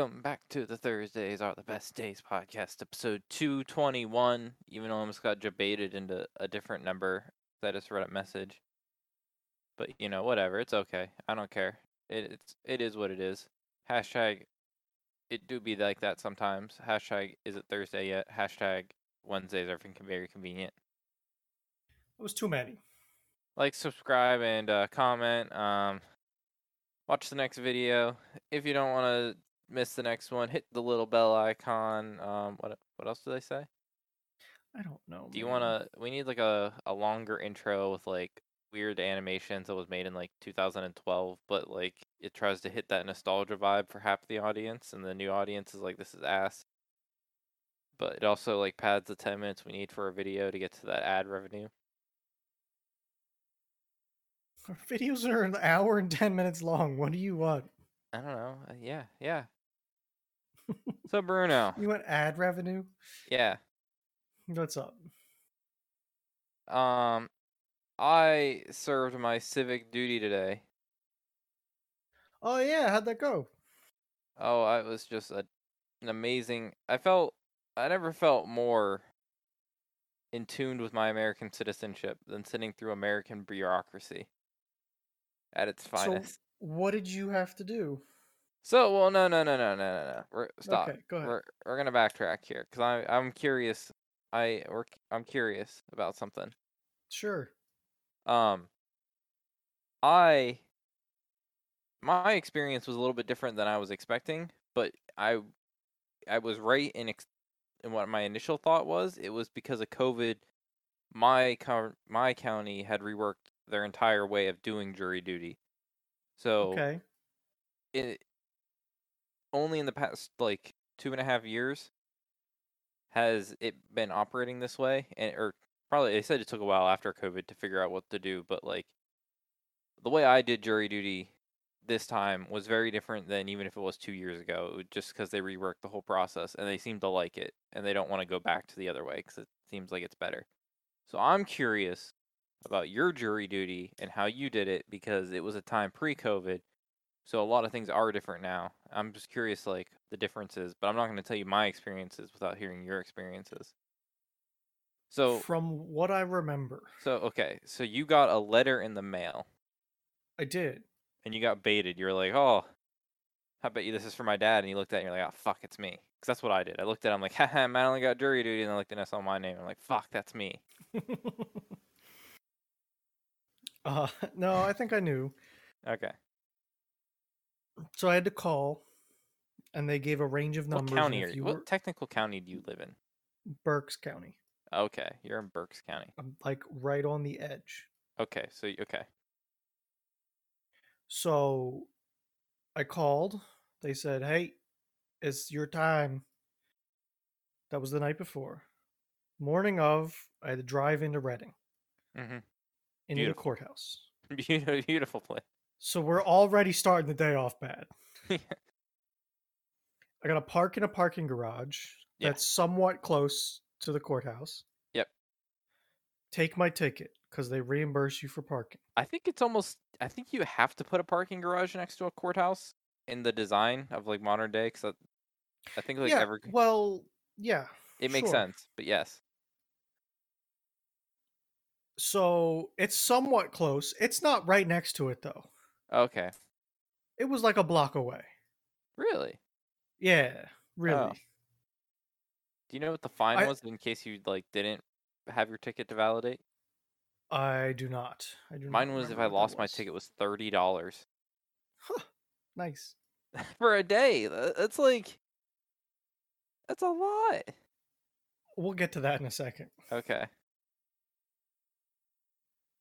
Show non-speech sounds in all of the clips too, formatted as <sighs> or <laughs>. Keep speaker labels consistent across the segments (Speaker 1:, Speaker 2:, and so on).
Speaker 1: Welcome back to the Thursdays Are the Best Days podcast, episode 221. Even though I almost got debated into a different number, that is read a message. But you know, whatever. It's okay. I don't care. It, it's it is what it is. Hashtag. It do be like that sometimes. Hashtag. Is it Thursday yet? Hashtag. Wednesdays are very convenient.
Speaker 2: It was too many.
Speaker 1: Like, subscribe, and uh, comment. Um, watch the next video. If you don't want to miss the next one, hit the little bell icon. Um, what what else do they say?
Speaker 2: I don't know.
Speaker 1: Do you want to? We need like a a longer intro with like weird animations that was made in like 2012, but like it tries to hit that nostalgia vibe for half the audience, and the new audience is like, this is ass. But it also like pads the 10 minutes we need for a video to get to that ad revenue.
Speaker 2: Our <laughs> videos are an hour and ten minutes long. What do you want?
Speaker 1: I don't know. uh, Yeah, yeah. So Bruno,
Speaker 2: You want ad revenue?
Speaker 1: yeah.
Speaker 2: What's up?
Speaker 1: Um, I served my civic duty today.
Speaker 2: Oh yeah, how'd that go?
Speaker 1: Oh, it was just a, an amazing. I felt I never felt more in tuned with my American citizenship than sitting through American bureaucracy at its finest.
Speaker 2: So what did you have to do?
Speaker 1: So, well, no, no, no, no, no, no, no. We're, stop.
Speaker 2: Okay, go ahead.
Speaker 1: We're we're gonna backtrack here because I I'm curious. I we're, I'm curious about something.
Speaker 2: Sure.
Speaker 1: Um, I my experience was a little bit different than I was expecting, but I I was right in ex- in what my initial thought was. It was because of COVID. My co- my county had reworked their entire way of doing jury duty. So
Speaker 2: Okay.
Speaker 1: it only in the past like two and a half years has it been operating this way and or probably they said it took a while after covid to figure out what to do but like the way i did jury duty this time was very different than even if it was two years ago just because they reworked the whole process and they seem to like it and they don't want to go back to the other way because it seems like it's better. So i'm curious about your jury duty and how you did it because it was a time pre-covid so a lot of things are different now. I'm just curious, like the differences, but I'm not going to tell you my experiences without hearing your experiences. So,
Speaker 2: From what I remember,
Speaker 1: so okay, so you got a letter in the mail
Speaker 2: I did.
Speaker 1: and you got baited. You're like, oh, I bet you this is for my dad. And you looked at it and you're like, oh, fuck, it's me. Because that's what I did. I looked at it, I'm like, <laughs> haha, man, I only got jury duty. And I looked and I saw my name. I'm like, fuck, that's me. <laughs>
Speaker 2: uh no, I think I knew.
Speaker 1: Okay.
Speaker 2: So I had to call and they gave a range of numbers.
Speaker 1: What county are you?
Speaker 2: you
Speaker 1: What
Speaker 2: were
Speaker 1: technical county do you live in?
Speaker 2: Berks County.
Speaker 1: Okay, you're in Berks County.
Speaker 2: I'm like right on the edge.
Speaker 1: Okay, so okay,
Speaker 2: So I called. They said, "Hey, it's your time." That was the night before. Morning of, I had to drive into Reading,
Speaker 1: mm-hmm.
Speaker 2: into
Speaker 1: Beautiful.
Speaker 2: the courthouse.
Speaker 1: beautiful, <laughs> beautiful place.
Speaker 2: So we're already starting the day off bad. <laughs> I got to park in a parking garage
Speaker 1: Yeah.
Speaker 2: that's somewhat close to the courthouse.
Speaker 1: Yep.
Speaker 2: Take my ticket because they reimburse you for parking.
Speaker 1: I think it's almost. I think you have to put a parking garage next to a courthouse in the design of like modern day, because I think like
Speaker 2: yeah.
Speaker 1: every
Speaker 2: Well, yeah.
Speaker 1: it makes
Speaker 2: sure.
Speaker 1: sense. But yes,
Speaker 2: So it's somewhat close. It's not right next to it though.
Speaker 1: Okay,
Speaker 2: It was like a block away.
Speaker 1: really.
Speaker 2: Yeah, oh. really.
Speaker 1: Oh. Do you know what the fine
Speaker 2: I-
Speaker 1: was in case you like didn't have your ticket to validate?
Speaker 2: I do not. I do. not
Speaker 1: Mine was if I lost my ticket was thirty dollars
Speaker 2: Nice. <laughs>
Speaker 1: for a day. That's like that's a lot.
Speaker 2: We'll get to that in a second.
Speaker 1: Okay.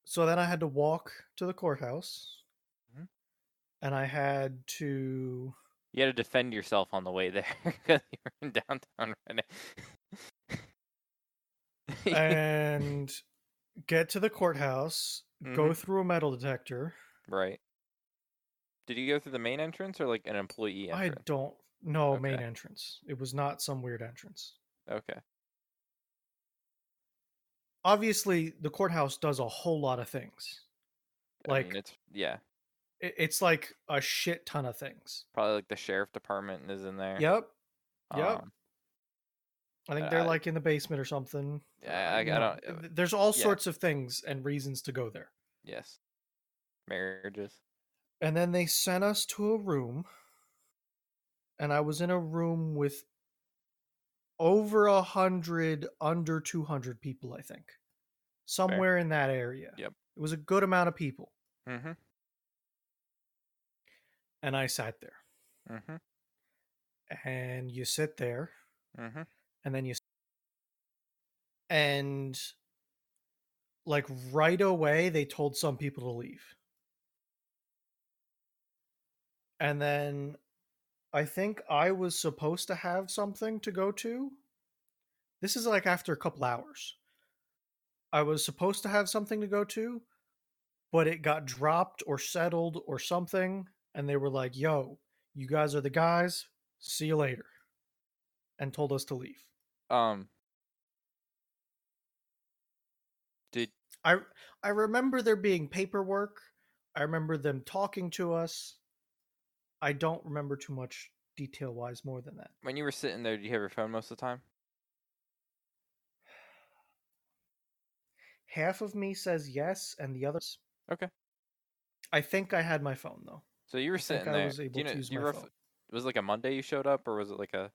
Speaker 2: So then I had to walk to the courthouse. And I had to.
Speaker 1: You had to defend yourself on the way there <laughs> because you were in downtown <laughs> Reading. <laughs>
Speaker 2: and get to the courthouse, go
Speaker 1: Mhm.
Speaker 2: through a metal detector.
Speaker 1: right. Did you go through the main entrance or like an employee
Speaker 2: I don't know main entrance. It was not some weird entrance.
Speaker 1: Okay.
Speaker 2: Obviously, the courthouse does a whole lot of things.
Speaker 1: I
Speaker 2: Like
Speaker 1: mean, it's yeah.
Speaker 2: It, it's like a shit ton of things.
Speaker 1: Probably like the sheriff department is in there.
Speaker 2: Yep. Yep.
Speaker 1: Um,
Speaker 2: I think they're like in the basement or something.
Speaker 1: Yeah, I- I don't-
Speaker 2: There's all
Speaker 1: yeah.
Speaker 2: sorts of things and reasons to go there.
Speaker 1: yes. Marriages.
Speaker 2: And then they sent us to a room, and I was in a room with over a hundred, under two hundred people, I think, somewhere in that area.
Speaker 1: Yep.
Speaker 2: it was a good amount of people,
Speaker 1: Mm-hmm.
Speaker 2: And I sat there.
Speaker 1: Mm-hmm.
Speaker 2: And you sit there,
Speaker 1: Mm-hmm.
Speaker 2: and then you and like right away they told some people to leave and then i think i was supposed to have something to go to this is like after a couple hours i was supposed to have something to go to but it got dropped or settled or something and they were like yo you guys are the guys see you later and told us to leave
Speaker 1: Um. Did
Speaker 2: I I remember there being paperwork. I remember them talking to us. I don't remember too much detail wise more than that.
Speaker 1: when you were sitting there, did you have your phone most of the time?
Speaker 2: Half of me says yes, and the others.
Speaker 1: Okay.
Speaker 2: I think I had my phone though.
Speaker 1: So you were
Speaker 2: I
Speaker 1: sitting
Speaker 2: I
Speaker 1: there.
Speaker 2: was
Speaker 1: do
Speaker 2: able
Speaker 1: you know, do you
Speaker 2: phone.
Speaker 1: Was it like a Monday you showed up, or was it like a?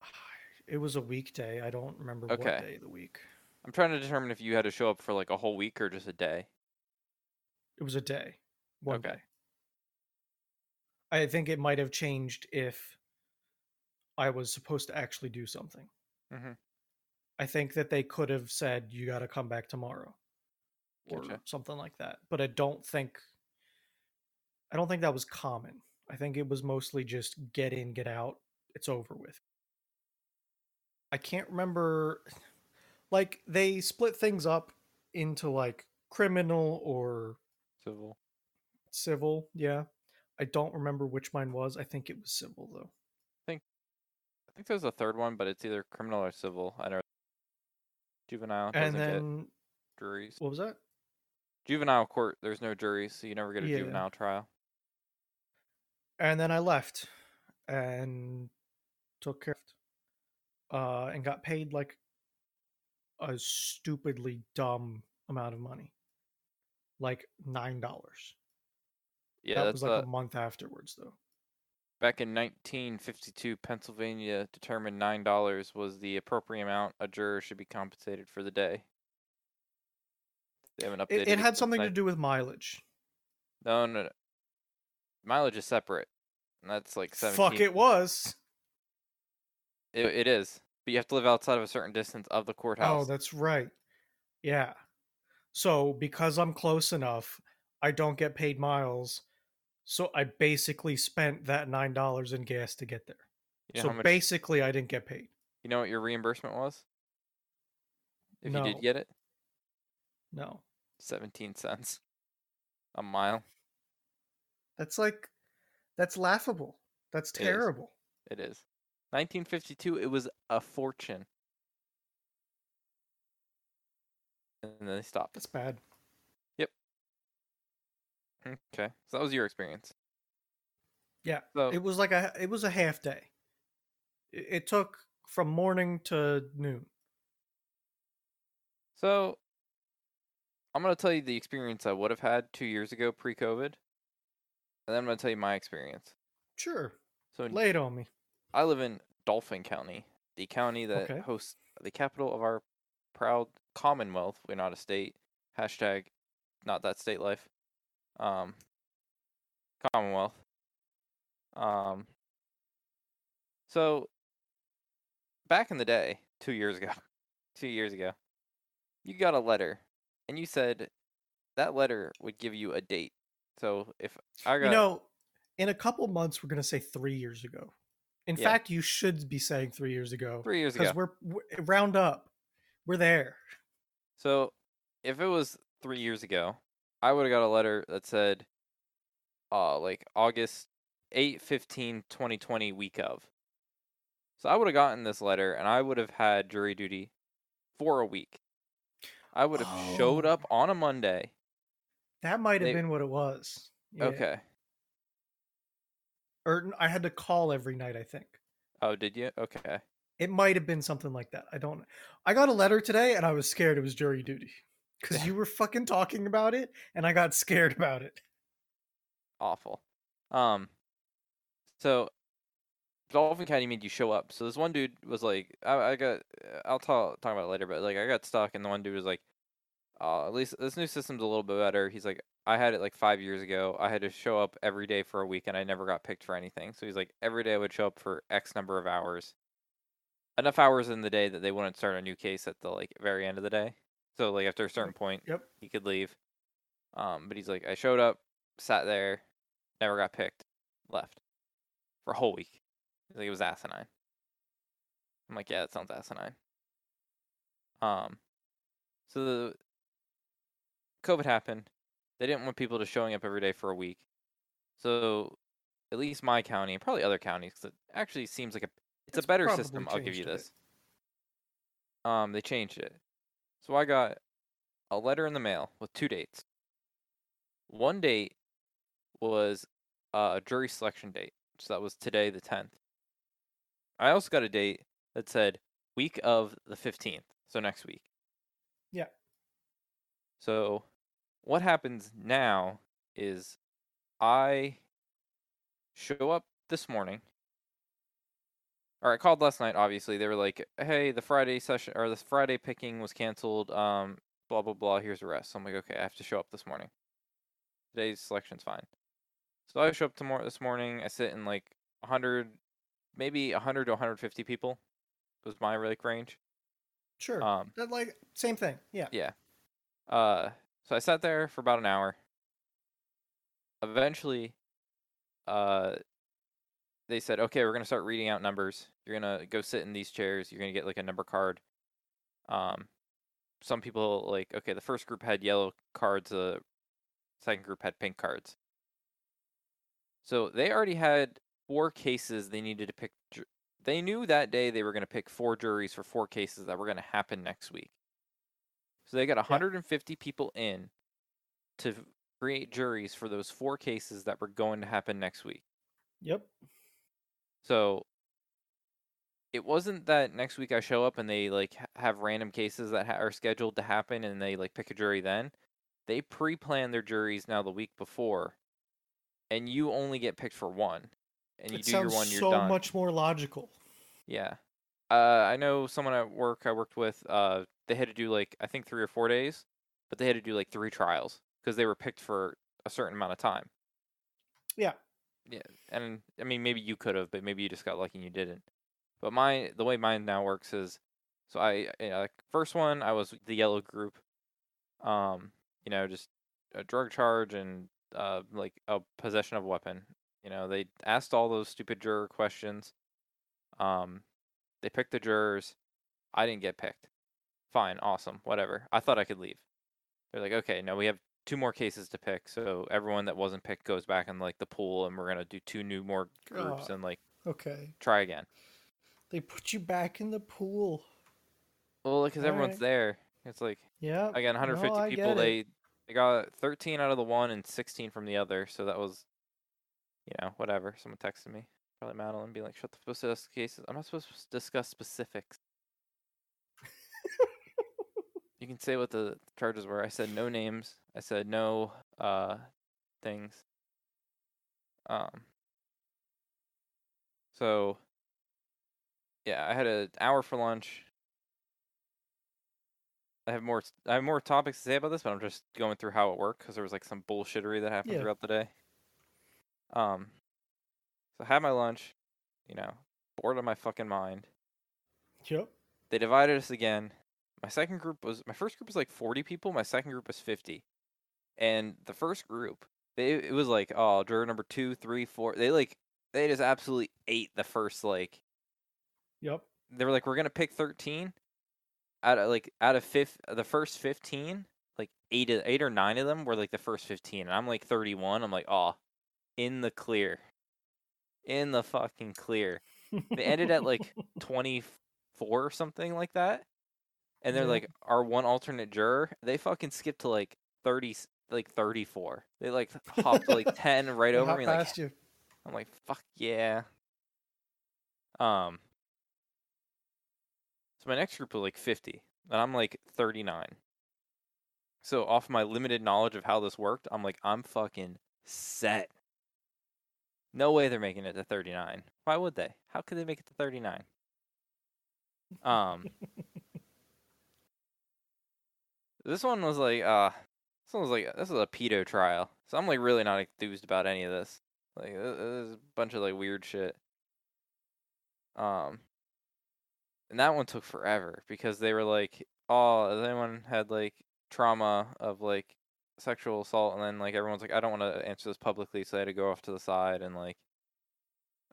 Speaker 1: <sighs>
Speaker 2: It was a weekday. I don't remember what
Speaker 1: Okay.
Speaker 2: day of the week.
Speaker 1: I'm trying to determine if you had to show up for like a whole week or just a day.
Speaker 2: It was a day. One
Speaker 1: Okay.
Speaker 2: day. I think it might have changed if I was supposed to actually do something.
Speaker 1: Mm-hmm.
Speaker 2: I think that they could have said you got to come back tomorrow or
Speaker 1: Gotcha.
Speaker 2: something like that. But I don't think I don't think that was common. I think it was mostly just get in, get out, it's over with. I can't remember <sighs> like they split things up into like criminal or
Speaker 1: Civil.
Speaker 2: civil, yeah. I don't remember which mine was. I think it was civil though.
Speaker 1: I think I think there's a third one, but it's either criminal or civil. I don't. Know. Juvenile
Speaker 2: And
Speaker 1: doesn't get
Speaker 2: then
Speaker 1: juries.
Speaker 2: what was that?
Speaker 1: Juvenile court, there's no juries, so you never get a
Speaker 2: Yeah.
Speaker 1: juvenile trial.
Speaker 2: And then I left and took care of it, uh, and got paid like a stupidly dumb amount of money, like nine dollars.
Speaker 1: Yeah,
Speaker 2: that was like
Speaker 1: uh,
Speaker 2: a month afterwards, though.
Speaker 1: back in 1952. Pennsylvania determined nine dollars was the appropriate amount a juror should be compensated for the day. They haven't updated
Speaker 2: It, it had something to do with mileage.
Speaker 1: No, no, no. Mileage is separate. and That's like 17.
Speaker 2: Fuck, it was.
Speaker 1: It, it is. But you have to live outside of a certain distance of the
Speaker 2: oh,
Speaker 1: courthouse.
Speaker 2: Oh, that's right. Yeah. So because I'm close enough, I don't get paid miles. So I basically spent that nine dollars in gas to get there.
Speaker 1: you know
Speaker 2: so
Speaker 1: much,
Speaker 2: basically, I didn't get paid.
Speaker 1: you know what your reimbursement was? If you did get it,
Speaker 2: No,
Speaker 1: 17 cents a mile.
Speaker 2: That's like that's laughable. That's
Speaker 1: It is.
Speaker 2: terrible.
Speaker 1: It is. 1952, it was a fortune. And then they stopped.
Speaker 2: That's bad. Yep.
Speaker 1: Okay. So that was your experience.
Speaker 2: Yeah,
Speaker 1: So
Speaker 2: it was like a it was a half day. It, it took from morning to noon.
Speaker 1: So I'm gonna tell you the experience I would have had two years ago pre-COVID, and then I'm gonna tell you my experience.
Speaker 2: Sure,
Speaker 1: So
Speaker 2: lay it on me.
Speaker 1: I live in Dauphin County, the county that
Speaker 2: Okay.
Speaker 1: hosts the capital of our proud Commonwealth. We're not a state. Hashtag not that state life. Um, Commonwealth. Um, so back in the day, two years ago, <laughs> two years ago, you got a letter, and you said that letter would give you a date. So if I got
Speaker 2: You know, in a couple months, we're gonna say three years ago. In
Speaker 1: Yeah.
Speaker 2: fact, you should be saying three years ago
Speaker 1: three years ago,
Speaker 2: because we're, we're round up. We're there.
Speaker 1: So, if it was three years ago, I would have got a letter that said, uh, like August 8, 15, 2020, week of. So, I would have gotten this letter and I would have had jury duty for a week. I would have showed
Speaker 2: Oh.
Speaker 1: up on a Monday
Speaker 2: That might have
Speaker 1: They-
Speaker 2: been what it was. Yeah.
Speaker 1: Okay.
Speaker 2: Or I had to call every night, I think.
Speaker 1: Oh, did you? Okay.
Speaker 2: It might have been something like that. I don't I got a letter today and I was scared it was jury duty. Because <laughs> you were fucking talking about it and I got scared about it.
Speaker 1: Awful. Um. So, Dauphin County made you show up. So this one dude was like, I, I got, I'll talk talk about it later, but like I got stuck, and the one dude was like, uh, at least this new system's a little bit better. He's like, I had it like five years ago. I had to show up every day for a week, and I never got picked for anything. So he's like, every day I would show up for X number of hours, enough hours in the day that they wouldn't start a new case at the like very end of the day. So like after a certain point,
Speaker 2: Yep.
Speaker 1: he could leave. Um, but he's like, I showed up, sat there, never got picked, left for a whole week. He's like, it was asinine. I'm like, yeah, that sounds asinine. Um, so the COVID happened. They didn't want people to showing up every day for a week. So at least my county and probably other counties, 'cause it actually seems like a it's,
Speaker 2: It's
Speaker 1: a better system. I'll give you
Speaker 2: changed a bit.
Speaker 1: this. Um, they changed it. So I got a letter in the mail with two dates. One date was uh, a jury selection date. So that was today, the 10th. I also got a date that said week of the 15th. So next week.
Speaker 2: Yeah.
Speaker 1: So what happens now is I show up this morning. Or I called last night, obviously. They were like, hey, the Friday session or the Friday picking was canceled. Um, blah blah blah. Here's the rest. So I'm like, okay, I have to show up this morning. Today's selection's fine. So I show up tomorrow this morning. I sit in like 100, maybe 100 to 150 people was my like range.
Speaker 2: Sure.
Speaker 1: Um,
Speaker 2: that like same thing. Yeah.
Speaker 1: yeah. Uh, so I sat there for about an hour. Eventually, uh, they said, "Okay, we're gonna start reading out numbers. You're gonna go sit in these chairs. You're gonna get like a number card." Um, some people like, okay, the first group had yellow cards. The second group had pink cards. So they already had four cases they needed to pick. They knew that day they were going to pick four juries for four cases that were going to happen next week. So they got 150 people in to create juries for those four cases that were going to happen next week.
Speaker 2: Yep.
Speaker 1: So it wasn't that next week I show up and they like have random cases that ha- are scheduled to happen and they like pick a jury then. They pre-plan their juries now the week before, and you only get picked for one, and you
Speaker 2: it
Speaker 1: do your one, you're
Speaker 2: so
Speaker 1: done.
Speaker 2: much more logical.
Speaker 1: Yeah. Uh, I know someone at work I worked with. Uh, they had to do like I think three or four days, but they had to do like three trials because they were picked for a certain amount of time.
Speaker 2: Yeah.
Speaker 1: Yeah, and I mean maybe you could have, but maybe you just got lucky and you didn't. But my the way mine now works is, so I uh, like first one I was the yellow group, um, you know just a drug charge and uh like a possession of a weapon. You know they asked all those stupid juror questions. Um, they picked the jurors. I didn't get picked. Fine, awesome, whatever. I thought I could leave. They're like, okay, no, we have two more cases to pick, so everyone that wasn't picked goes back in like the pool, and we're gonna do two new more groups
Speaker 2: God.
Speaker 1: and like
Speaker 2: Okay.
Speaker 1: try again.
Speaker 2: They put you back in the pool.
Speaker 1: Well, because everyone's
Speaker 2: Alright.
Speaker 1: there. It's like
Speaker 2: Yeah.
Speaker 1: again, 150
Speaker 2: no,
Speaker 1: people.
Speaker 2: it.
Speaker 1: They they got 13 out of the one and 16 from the other, so that was, you know, whatever. Someone texted me, probably Madeline, being like, "Shut the supposed to discuss cases. I'm not supposed to discuss specifics." you can say what the charges were. I said no names. I said no uh things. Um. So. Yeah, I had an hour for lunch. I have more. I have more topics to say about this, but I'm just going through how it worked because there was like some bullshittery that happened
Speaker 2: Yeah.
Speaker 1: throughout the day. Um. So I had my lunch. You know, bored of my fucking mind.
Speaker 2: Yep.
Speaker 1: They divided us again. My second group was my first group was like 40 people. My second group was 50, and the first group they it was like oh juror number two, three, four. They like they just absolutely ate the first like
Speaker 2: Yep.
Speaker 1: they were like, we're gonna pick thirteen out of like out of fifth the first fifteen, like eight eight or nine of them were like the first fifteen, and I'm like thirty one. I'm like, oh, in the clear, in the fucking clear. They ended at like <laughs> twenty four or something like that, and they're
Speaker 2: Yeah.
Speaker 1: like, our one alternate juror, they fucking skipped to like 30, like 34. They like <laughs> hopped like 10 right
Speaker 2: They
Speaker 1: over me. Like
Speaker 2: you.
Speaker 1: I'm like, fuck yeah. Um. So my next group was like 50, and I'm like 39. So off my limited knowledge of how this worked, I'm like, I'm fucking set. No way they're making it to 39. Why would they? How could they make it to 39? Um. <laughs> this one was like, uh, this one was like, this is a pedo trial. So I'm like really not enthused about any of this. Like, th- there's a bunch of like weird shit. Um, and that one took forever because they were like, "Oh, has anyone had like trauma of like sexual assault?" And then like everyone's like, "I don't want to answer this publicly," so they had to go off to the side and like,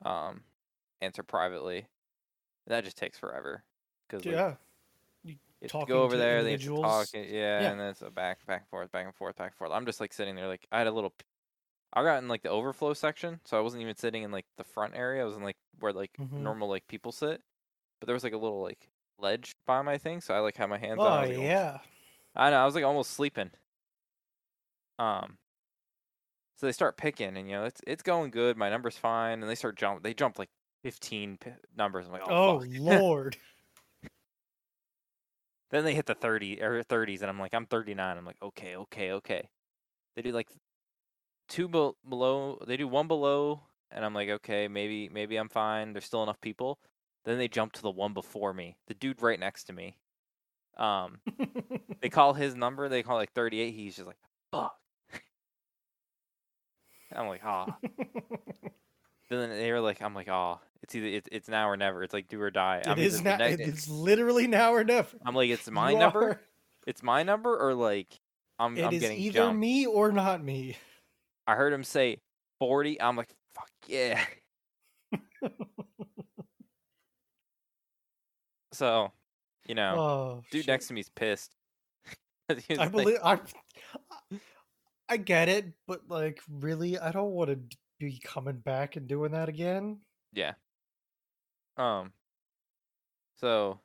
Speaker 1: um, answer privately. That just takes forever because like,
Speaker 2: Yeah.
Speaker 1: you have to go over
Speaker 2: to
Speaker 1: there, they have to talk, and- yeah,
Speaker 2: Yeah.
Speaker 1: and then it's a back, back and forth, back and forth, back and forth. I'm just like sitting there, like I had a little. I got in like the overflow section, so I wasn't even sitting in like the front area. I was in like where like
Speaker 2: Mhm.
Speaker 1: normal like people sit, but there was like a little like ledge by my thing, so I like had my hands on. I
Speaker 2: Oh
Speaker 1: was, like, almost-
Speaker 2: yeah.
Speaker 1: I know. I was like almost sleeping. Um. So they start picking, and you know it's it's going good. My number's fine, and they start jump. They jump like 15 p- numbers. I'm like, oh,
Speaker 2: Oh <laughs> lord.
Speaker 1: Then they hit the 30 or 30s, and I'm like, I'm 39. I'm like, okay, okay, okay. They do like two bel- below. They do one below, and I'm like, okay, maybe maybe I'm fine. There's still enough people. Then they jump to the one before me, the dude right next to me. Um, they <laughs> call his number. They call like 38. He's just like, fuck. I'm like, ah. <laughs> then they were like, I'm like, ah. It's either it's, it's now or never. It's like do or die.
Speaker 2: it is now. It's literally now or never.
Speaker 1: I'm like, it's my
Speaker 2: You
Speaker 1: number.
Speaker 2: are-
Speaker 1: It's my number, or like I'm
Speaker 2: It
Speaker 1: I'm
Speaker 2: is
Speaker 1: getting
Speaker 2: either
Speaker 1: jumped.
Speaker 2: me or not me.
Speaker 1: I heard him say 40. I'm like, fuck yeah. <laughs> so, you know,
Speaker 2: Oh,
Speaker 1: dude
Speaker 2: shit.
Speaker 1: next to me's pissed. <laughs> 'Cause he was
Speaker 2: I
Speaker 1: like-
Speaker 2: believe I. I get it, but like, really, I don't want to be coming back and doing that again.
Speaker 1: yeah. Um. So.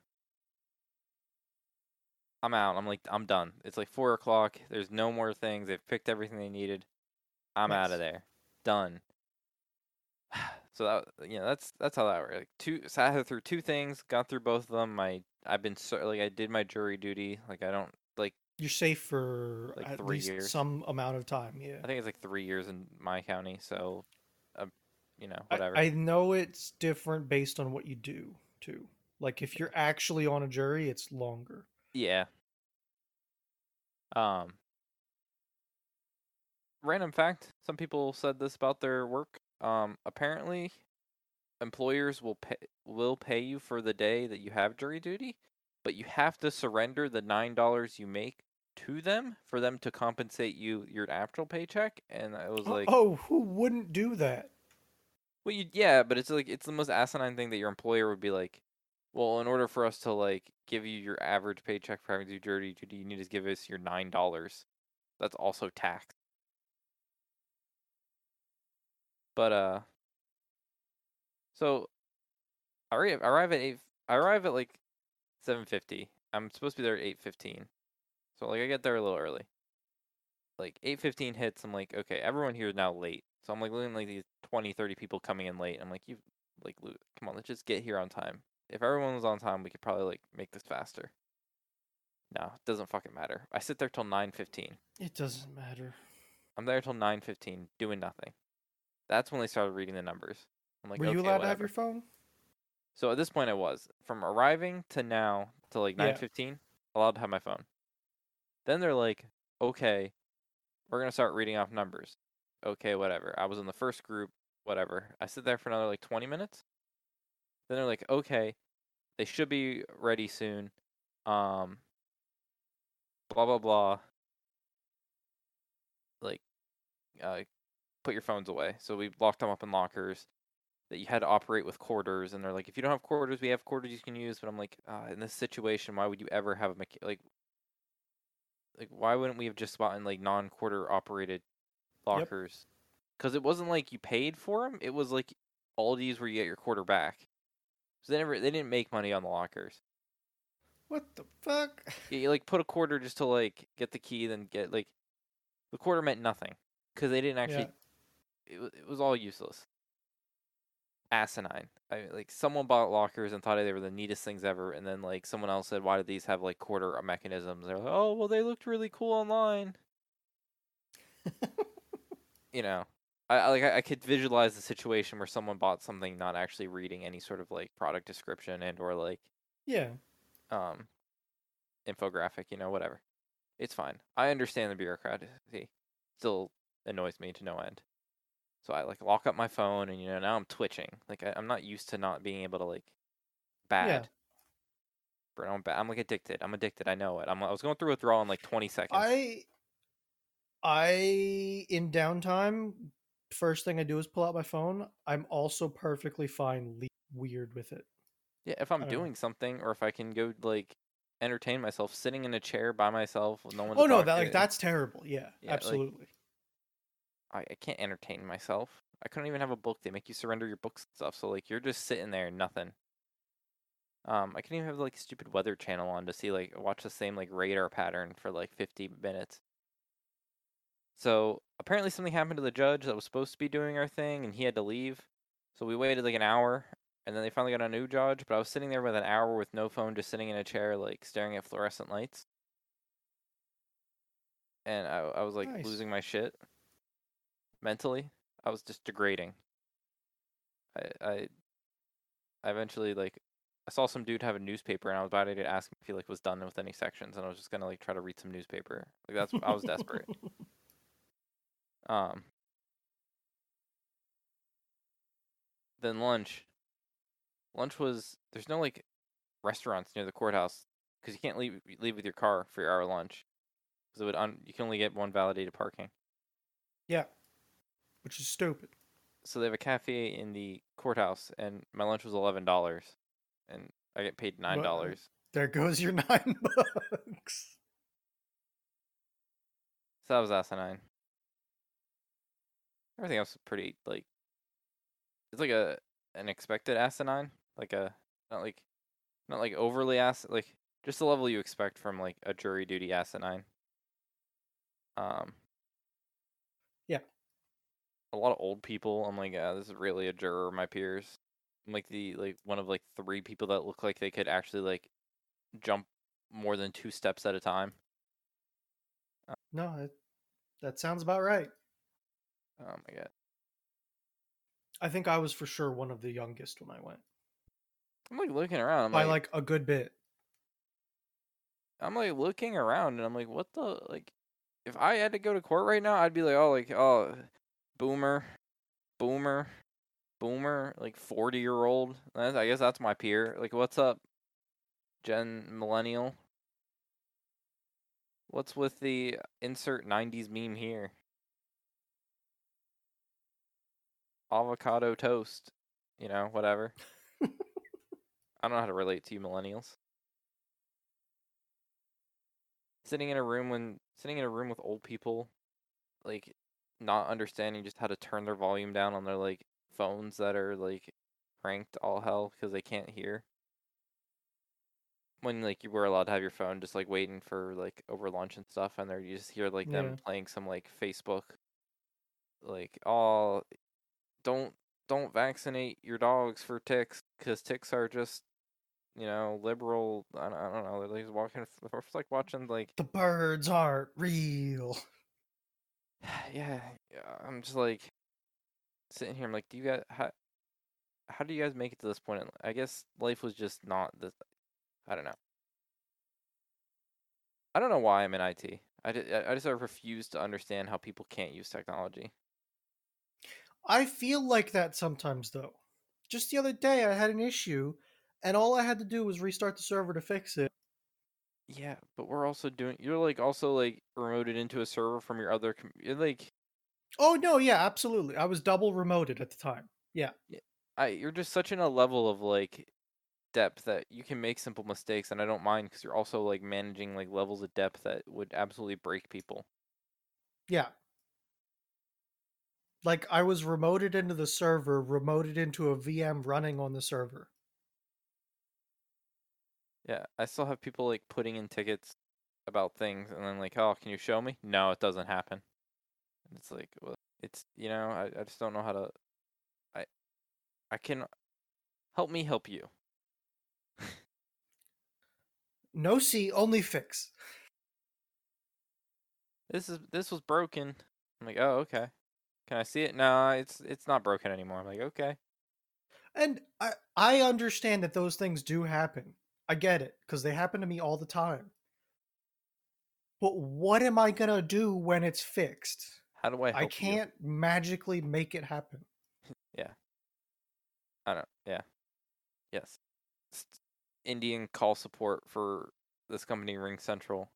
Speaker 1: I'm out. I'm like, I'm done. It's like four o'clock. There's no more things. They've picked everything they needed. I'm out of there. Done. <sighs> So that you know that's that's how that worked. Like two I sat through two things, got through both of them. I I've been so like I did my jury duty. Like I don't
Speaker 2: You're safe for
Speaker 1: Like
Speaker 2: at
Speaker 1: three
Speaker 2: least
Speaker 1: years.
Speaker 2: some amount of time. Yeah.
Speaker 1: I think it's like three years in my county. So, uh, you know
Speaker 2: I-
Speaker 1: whatever.
Speaker 2: I, know it's different based on what you do too. Like if you're actually on a jury, it's longer.
Speaker 1: Yeah. Um. Random fact: Some people said this about their work. Um. Apparently, employers will pay will pay you for the day that you have jury duty, but you have to surrender the nine dollars you make to them for them to compensate you your actual paycheck. And I was
Speaker 2: Oh,
Speaker 1: like,
Speaker 2: oh, who wouldn't do that?
Speaker 1: Well, you yeah, but it's like it's the most asinine thing that your employer would be like, well, in order for us to like give you your average paycheck for having to do jury duty, you need to give us your nine dollars. That's also taxed. But uh, so I arrive, I arrive at eight. I arrive at like seven fifty. I'm supposed to be there at eight fifteen, so like I get there a little early. Like eight fifteen hits, I'm like, okay, everyone here is now late. So I'm like looking like these 20, 30 people coming in late. I'm like, you like, come on, let's just get here on time. If everyone was on time, we could probably like make this faster. No, it doesn't fucking matter. I sit there till nine fifteen.
Speaker 2: It doesn't matter.
Speaker 1: I'm there till nine fifteen, doing nothing. That's when they started reading the numbers. I'm like,
Speaker 2: Were you
Speaker 1: okay,
Speaker 2: allowed to have your phone?
Speaker 1: So at this point, I was from arriving to now to like
Speaker 2: Yeah.
Speaker 1: nine fifteen, allowed to have my phone. Then they're like, okay, we're gonna start reading off numbers. Okay, whatever. I was in the first group, whatever. I sit there for another like twenty minutes. Then they're like, okay, they should be ready soon. Um, blah blah blah. Like, uh, put your phones away. So we locked them up in lockers that you had to operate with quarters, and they're like, if you don't have quarters, we have quarters you can use. But I'm like, uh, in this situation, why would you ever have a mecha- like, like why wouldn't we have just bought in like non-quarter operated lockers? Because it wasn't like you paid for them; it was like Aldi's where you get your quarter back. So they never, they didn't make money on the lockers.
Speaker 2: What the fuck?
Speaker 1: You, you, like put a quarter just to like get the key, then get like. the quarter meant nothing because they didn't actually.
Speaker 2: Yeah.
Speaker 1: It, it was all useless. Asinine. I mean, like someone bought lockers and thought they were the neatest things ever, and then like someone else said, "Why do these have like quarter mechanisms?" They're like, "Oh, well, they looked really cool online." you know, I, I like I, I could visualize the situation where someone bought something not actually reading any sort of like product description and or like
Speaker 2: Yeah.
Speaker 1: um infographic, you know, whatever. It's fine. I understand the bureaucracy. Still annoys me to no end. So I like lock up my phone and you know now I'm twitching. Like I, I'm not used to not being able to like bad. Bro, I'm, ba- I'm like addicted. I'm addicted. I know it. I'm, I was going through withdrawal in like 20 seconds.
Speaker 2: I I in downtime, first thing I do is pull out my phone. I'm also perfectly fine le- weird with it.
Speaker 1: Yeah, if I'm
Speaker 2: don't know.
Speaker 1: doing something or if I can go like entertain myself sitting in a chair by myself with no one.
Speaker 2: Oh no, that like that's terrible. Yeah,
Speaker 1: Yeah, like-
Speaker 2: absolutely.
Speaker 1: I, I can't entertain myself. I couldn't even have a book. They make you surrender your books and stuff. So like you're just sitting there, nothing. Um, I couldn't even have like stupid weather channel on to see like watch the same like radar pattern for like 50 minutes. So apparently something happened to the judge that was supposed to be doing our thing, and he had to leave. So we waited like an hour, and then they finally got a new judge. But I was sitting there with an hour with no phone, just sitting in a chair, like staring at fluorescent lights, and I, I was like
Speaker 2: Nice.
Speaker 1: losing my shit mentally. I was just degrading. I, I, I eventually like, I saw some dude have a newspaper, and I was about to ask him if he like was done with any sections, and I was just gonna like try to read some newspaper. Like that's I was desperate. <laughs> Um. Then lunch. Lunch was there's no like restaurants near the courthouse because you can't leave leave with your car for your hour lunch because it would un, you can only get one validated parking.
Speaker 2: yeah, which is stupid.
Speaker 1: So they have a cafe in the courthouse, and my lunch was eleven dollars, and I get paid nine dollars.
Speaker 2: There goes your <laughs> nine bucks.
Speaker 1: So that was asinine. Everything else was pretty like it's like a an expected asinine, like a not like not like overly ass like just the level you expect from like a jury duty asinine. Um. A lot of old people. I'm like, yeah, this is really a juror. My peers. I'm like the like one of like three people that look like they could actually like jump more than two steps at a time.
Speaker 2: Uh no, it, that sounds about right.
Speaker 1: Oh my god.
Speaker 2: I think I was for sure one of the youngest when I went
Speaker 1: I'm like looking around. I'm
Speaker 2: by
Speaker 1: like,
Speaker 2: like a good bit.
Speaker 1: I'm like looking around and I'm like, what the like? If I had to go to court right now, I'd be like, oh, like, oh, boomer, boomer, boomer, like forty year old. I guess that's my peer. Like, what's up, Gen Millennial? What's with the insert '90s meme here? Avocado toast, you know, whatever. <laughs> I don't know how to relate to you millennials. Sitting in a room when sitting in a room with old people, like not understanding just how to turn their volume down on their like phones that are like cranked all hell because they can't hear. When like you were allowed to have your phone, just like waiting for like over lunch and stuff, and there you just hear like
Speaker 2: Yeah.
Speaker 1: them playing some like Facebook, like oh, don't don't vaccinate your dogs for ticks because ticks are just you know liberal. I don't, I don't know. They're like walking. <laughs> It's like watching like
Speaker 2: The birds aren't real. <sighs>
Speaker 1: yeah, yeah. I'm just like sitting here. I'm like, do you guys how how do you guys make it to this point? in- I guess life was just not this. I don't know. I don't know why I'm in IT. I, I I just I refuse to understand how people can't use technology.
Speaker 2: I feel like that sometimes though. Just the other day I had an issue and all I had to do was restart the server to fix it.
Speaker 1: Yeah, but we're also doing. You're like also like remoted into a server from your other. Com- you're like
Speaker 2: Oh no, yeah, absolutely. I was double remoted at the time. Yeah.
Speaker 1: I. You're just such in a level of like depth that you can make simple mistakes, and I don't mind because you're also like managing like levels of depth that would absolutely break people.
Speaker 2: Yeah. Like I was remoted into the server, remoted into a VM running on the server.
Speaker 1: Yeah, I still have people like putting in tickets about things, and then like, oh, can you show me? No, it doesn't happen. And it's like, well, it's you know, I, I just don't know how to. I, I can, help me help you. <laughs>
Speaker 2: No see, only fix.
Speaker 1: This is this was broken. I'm like, oh okay. Can I see it? No, it's it's not broken anymore. I'm like, okay.
Speaker 2: And I I understand that those things do happen. I get it because they happen to me all the time. But what am I gonna do when it's fixed?
Speaker 1: How do I
Speaker 2: I can't magically make it happen. Yeah.
Speaker 1: I don't. Yeah. Yes. Indian call support for this company, RingCentral.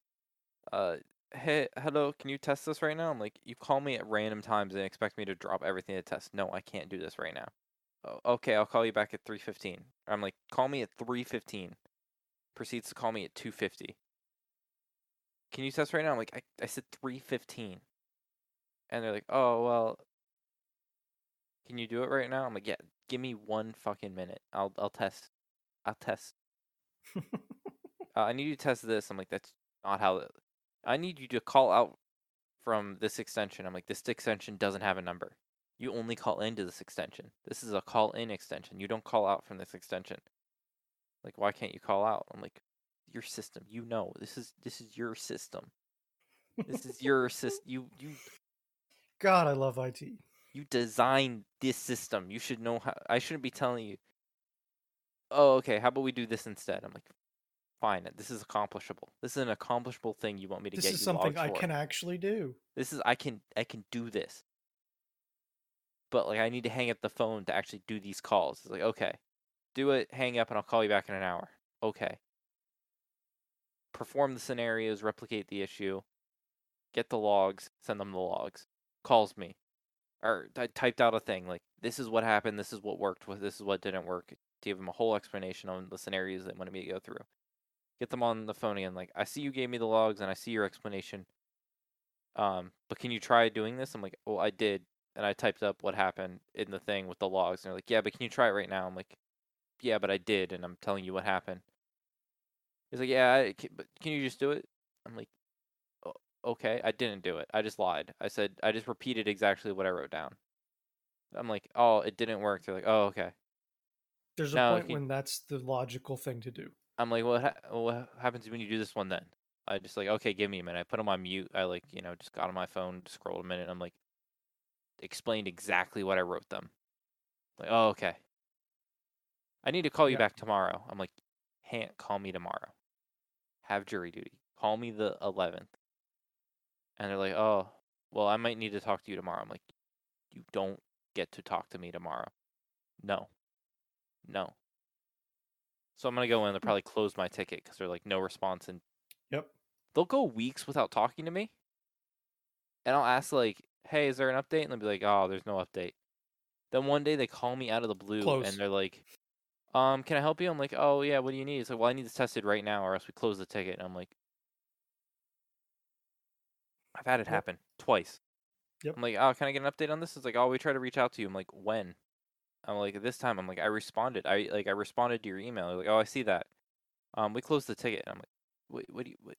Speaker 1: Uh, hey, hello. Can you test this right now? I'm like, you call me at random times and expect me to drop everything to test. No, I can't do this right now. Oh, okay, I'll call you back at 3:15. I'm like, call me at 3:15. Proceeds to call me at 2:50. Can you test right now? I'm like, I, I said 3:15. And they're like, oh well. Can you do it right now? I'm like, yeah. Give me one fucking minute. I'll I'll test. I'll test. <laughs> Uh, I need you to test this. I'm like, that's not how. it- I need you to call out from this extension. I'm like, this extension doesn't have a number. You only call into this extension. This is a call in extension. You don't call out from this extension. Like, why can't you call out? I'm like, your system. You know, this is this is your system. This is your system. You you <laughs>
Speaker 2: God, I love IT.
Speaker 1: you designed this system. You should know how. I shouldn't be telling you. Oh, okay. How about we do this instead? I'm like, fine. Uh, this is accomplishable. This is an accomplishable thing you want me to
Speaker 2: This
Speaker 1: get This
Speaker 2: is
Speaker 1: you
Speaker 2: something I can actually do.
Speaker 1: This is I can I can do this. But like I need to hang up the phone to actually do these calls. It's like, okay. Do it, hang up and I'll call you back in an hour. Okay. Perform the scenarios, replicate the issue, get the logs, send them the logs. Calls me. Or I typed out a thing like this is what happened, this is what worked, this is what didn't work. Give them a whole explanation on the scenarios they wanted me to go through. Get them on the phone again. Like I see you gave me the logs and I see your explanation. Um, but can you try doing this? I'm like, well, I did, and I typed up what happened in the thing with the logs, and they're like, yeah, but can you try it right now? I'm like, yeah, but I did, and I'm telling you what happened. He's like, yeah, I, ca- but can you just do it? I'm like, "O- okay, I didn't do it. I just lied. I said I just repeated exactly what I wrote down. I'm like, oh, it didn't work. They're like, oh, okay.
Speaker 2: There's a point
Speaker 1: he-
Speaker 2: when that's the logical thing to do.
Speaker 1: I'm like, what, ha- what happens when you do this one then? I just like, okay, give me a minute. I put him on mute. I like, you know, just got on my phone, scrolled a minute. I'm like, explained exactly what I wrote them. Like, oh, okay. I need to call you
Speaker 2: Yeah.
Speaker 1: back tomorrow. I'm like, can't call me tomorrow. Have jury duty. Call me the 11th. And they're like, oh, well, I might need to talk to you tomorrow. I'm like, you don't get to talk to me tomorrow. No. No. So I'm gonna go in. They'll hmm. probably close my ticket because they're like no response, and
Speaker 2: Yep.
Speaker 1: they'll go weeks without talking to me. And I'll ask like, "Hey, is there an update?" And they'll be like, "Oh, there's no update." Then one day they call me out of the blue
Speaker 2: Close.
Speaker 1: and they're like, "Um, can I help you?" I'm like, "Oh yeah, what do you need?" It's like, "Well, I need this tested right now, or else we close the ticket." And I'm like, "I've had it
Speaker 2: Yep.
Speaker 1: happen twice."
Speaker 2: Yep.
Speaker 1: I'm like, "Oh, can I get an update on this?" It's like, "Oh, we try to reach out to you." I'm like, "When?" I'm like, "This time." I'm like, "I responded. I like I responded to your email." They're like, "Oh, I see that." Um, we closed the ticket. And I'm like, "Wait, what do you?" What?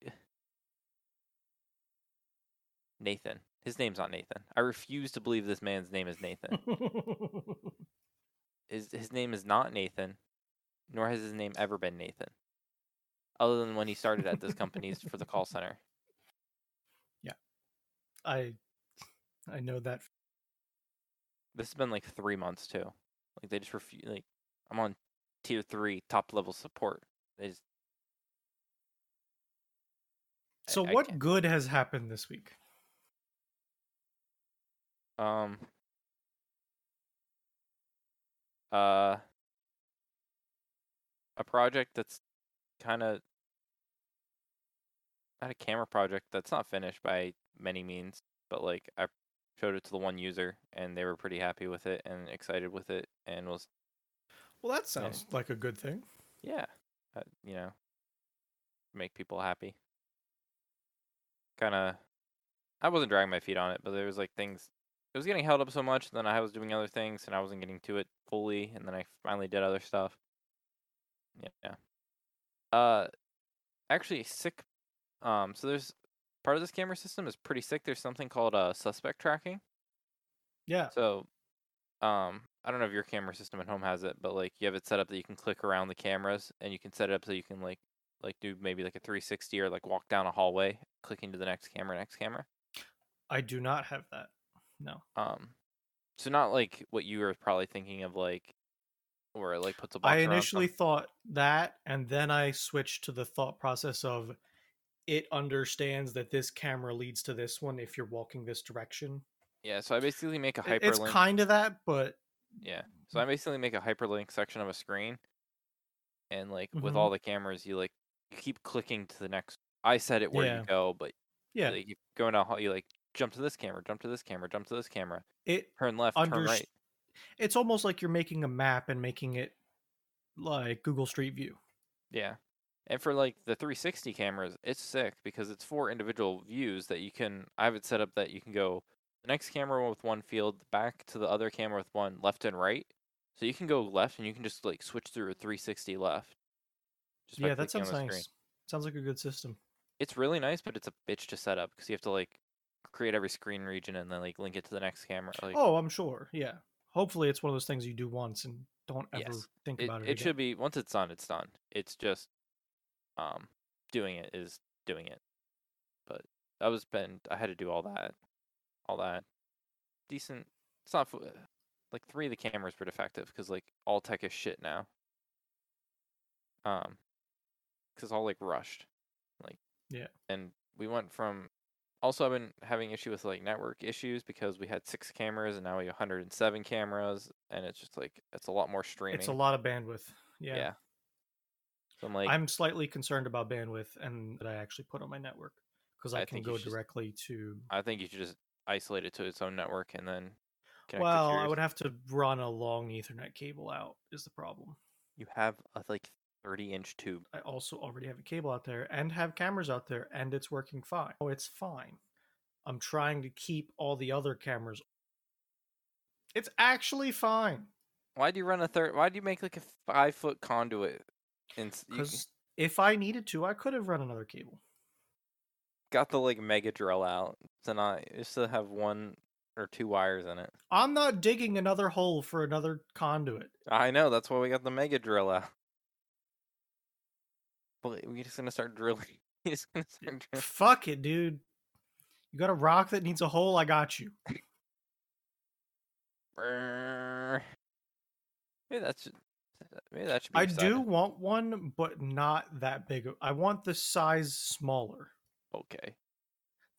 Speaker 1: Nathan. His name's not Nathan. I refuse to believe this man's name is Nathan. <laughs> his his name is not Nathan, nor has his name ever been Nathan. Other than when he started at this company for the call center.
Speaker 2: Yeah, I I know that.
Speaker 1: This has been like three months too. Like they just refuse. Like I'm on tier three, top level support. They just.
Speaker 2: So
Speaker 1: I
Speaker 2: what
Speaker 1: can't-
Speaker 2: good has happened this week?
Speaker 1: Um. Uh. A project that's kind of not a camera project that's not finished by many means, but like I showed it to the one user and they were pretty happy with it and excited with it and was
Speaker 2: Well, that sounds like a good thing.
Speaker 1: yeah, uh, you know, make people happy. Kind of, I wasn't dragging my feet on it, but there was like things. It was getting held up so much, and then I was doing other things, and I wasn't getting to it fully, and then I finally did other stuff. Yeah. Uh, actually, sick. Um, so there's part of this camera system is pretty sick. There's something called uh, suspect tracking.
Speaker 2: Yeah.
Speaker 1: So, um, I don't know if your camera system at home has it, but like you have it set up that you can click around the cameras and you can set it up so you can like like do maybe like a 360 or like walk down a hallway, clicking to the next camera, next camera.
Speaker 2: I do not have that. No.
Speaker 1: Um, so not like what you were probably thinking of, like where it like puts a.
Speaker 2: I initially
Speaker 1: some-
Speaker 2: thought that, and then I switched to the thought process of it understands that this camera leads to this one if you're walking this direction.
Speaker 1: yeah. So I basically make a
Speaker 2: It- It's kind of that, but
Speaker 1: Yeah. So I basically make a hyperlink section of a screen, and like with
Speaker 2: Mhm.
Speaker 1: all the cameras, you like you keep clicking to the next. I said it where
Speaker 2: Yeah.
Speaker 1: you go, but
Speaker 2: yeah,
Speaker 1: like you go down, hall- you like jump to this camera, jump to this camera, jump to this camera,
Speaker 2: it
Speaker 1: turn left, turn right.
Speaker 2: it's almost like you're making a map and making it like Google Street View.
Speaker 1: Yeah. And for like the 360 cameras, it's sick because it's four individual views that you can. I have it set up that you can go the next camera with one field, back to the other camera with one left and right. So you can go left and you can just like switch through a 360 left.
Speaker 2: Yeah, that sounds
Speaker 1: the screen.
Speaker 2: nice. Sounds like a good system.
Speaker 1: It's really nice, but it's a bitch to set up because you have to like create every screen region and then like link it to the next camera. Like,
Speaker 2: oh, I'm sure. Yeah. Hopefully, it's one of those things you do once and don't ever
Speaker 1: Yes.
Speaker 2: think
Speaker 1: it,
Speaker 2: about it.
Speaker 1: it
Speaker 2: again.
Speaker 1: should be once it's done, it's done. It's just um doing it is doing it. But that was been I had to do all that, all that. Decent. It's not like three of the cameras were defective because like all tech is shit now. Um, because all like rushed, like
Speaker 2: Yeah.
Speaker 1: and we went from. Also, I've been having issue with like network issues because we had six cameras and now we have 107 cameras, and it's just like it's a lot more streaming.
Speaker 2: It's a lot of bandwidth. Yeah.
Speaker 1: Yeah. So I'm like,
Speaker 2: I'm slightly concerned about bandwidth and that I actually put on my network because I,
Speaker 1: I
Speaker 2: can go
Speaker 1: should just-
Speaker 2: directly to.
Speaker 1: I think you should just isolate it to its own network and then connect
Speaker 2: Well, I would have to run a long Ethernet cable out. Is the problem?
Speaker 1: You have a like 30 inch tube.
Speaker 2: I also already have a cable out there and have cameras out there, and it's working fine. Oh, it's fine. I'm trying to keep all the other cameras. It's actually fine
Speaker 1: Why do you run a third? Why do you make like a five foot conduit? And s- you c-
Speaker 2: because if I needed to, I could have run another cable.
Speaker 1: got the like mega drill out to not just to have one or two wires in it.
Speaker 2: I'm not digging another hole for another conduit.
Speaker 1: I know that's why we got the mega drill out. We're just gonna start drilling. <laughs> Gonna start drilling.
Speaker 2: Fuck it, dude. You got a rock that needs a hole? I got you.
Speaker 1: Maybe that should. Maybe that should be.
Speaker 2: I do want one, but not that big. of- I want the size smaller.
Speaker 1: Okay.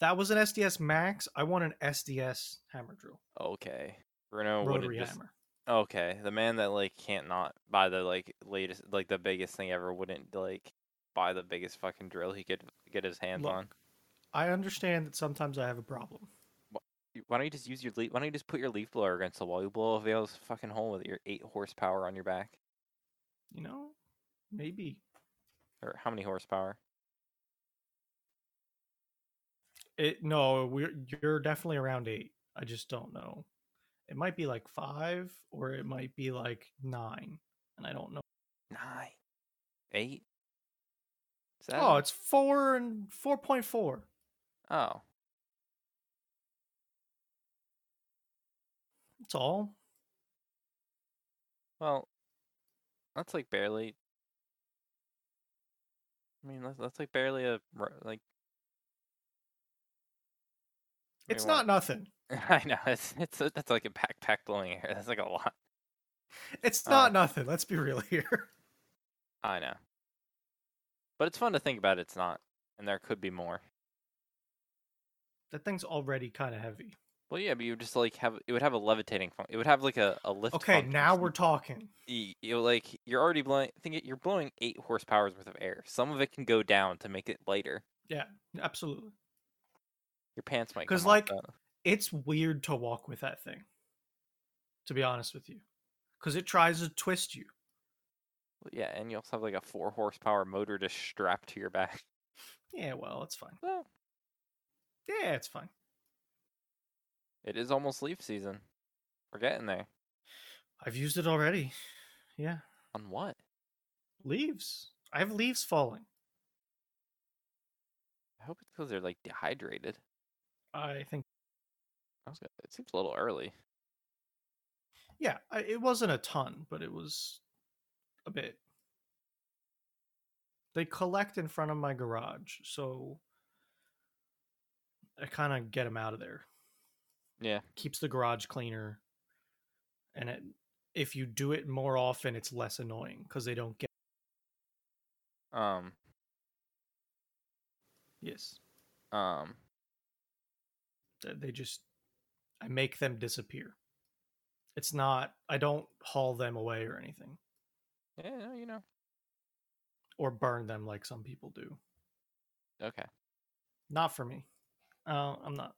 Speaker 2: That was an SDS Max. I want an SDS hammer drill,
Speaker 1: Okay. Bruno would
Speaker 2: rotary
Speaker 1: just
Speaker 2: hammer.
Speaker 1: okay. The man that like can't not buy the like latest like the biggest thing ever wouldn't like buy the biggest fucking drill he could get his hands
Speaker 2: Look,
Speaker 1: on.
Speaker 2: I understand that sometimes I have a problem.
Speaker 1: Why don't you just use your leaf? Why don't you just put your leaf blower against the wall? You blow a Vale's fucking hole with your eight horsepower on your back,
Speaker 2: You know, maybe
Speaker 1: or how many horsepower?
Speaker 2: it. No, we're you're definitely around eight. I just don't know. It might be like five, or it might be like nine, and I don't know.
Speaker 1: Nine, eight.
Speaker 2: Oh, it's four and four point four.
Speaker 1: oh.
Speaker 2: That's all.
Speaker 1: Well, that's like barely. I mean, that's, that's like barely a like.
Speaker 2: It's not nothing. <laughs>
Speaker 1: I know it's it's that's like a backpack blowing air. <laughs> That's like a lot.
Speaker 2: It's
Speaker 1: Uh,
Speaker 2: not nothing. Let's be real here.
Speaker 1: I know. But it's fun to think about. It's not, and there could be more.
Speaker 2: that thing's already kind of heavy.
Speaker 1: Well, yeah, but you would just like have it would have a levitating function. It would have like a, a lift.
Speaker 2: Okay,
Speaker 1: function,
Speaker 2: now we're talking.
Speaker 1: you, you like you're already blowing. Think it, you're blowing eight horsepower's worth of air. Some of it can go down to make it lighter.
Speaker 2: Yeah, absolutely.
Speaker 1: Your pants might
Speaker 2: 'Cause,
Speaker 1: Cuz
Speaker 2: like,
Speaker 1: though.
Speaker 2: It's weird to walk with that thing. To be honest with you, because it tries to twist you.
Speaker 1: Well, Yeah, and you also have like a four horsepower motor just strapped to your back. <laughs>
Speaker 2: Yeah, well, it's fine.
Speaker 1: Well,
Speaker 2: Yeah, it's fine.
Speaker 1: it is almost leaf season. We're getting there.
Speaker 2: I've used it already. Yeah,
Speaker 1: On what?
Speaker 2: leaves. I have leaves falling.
Speaker 1: I hope it's because they're like dehydrated.
Speaker 2: I think
Speaker 1: I was gonna, it seems a little early.
Speaker 2: yeah, I, it wasn't a ton, but it was a bit. They collect in front of my garage, so I kind of get them out of there.
Speaker 1: Yeah.
Speaker 2: Keeps the garage cleaner, and it if you do it more often, it's less annoying because they don't get
Speaker 1: Um.
Speaker 2: yes.
Speaker 1: Um.
Speaker 2: They just I make them disappear. It's not I don't haul them away or anything
Speaker 1: Yeah. You know.
Speaker 2: or burn them like some people do.
Speaker 1: Okay.
Speaker 2: Not for me. Uh, I'm not.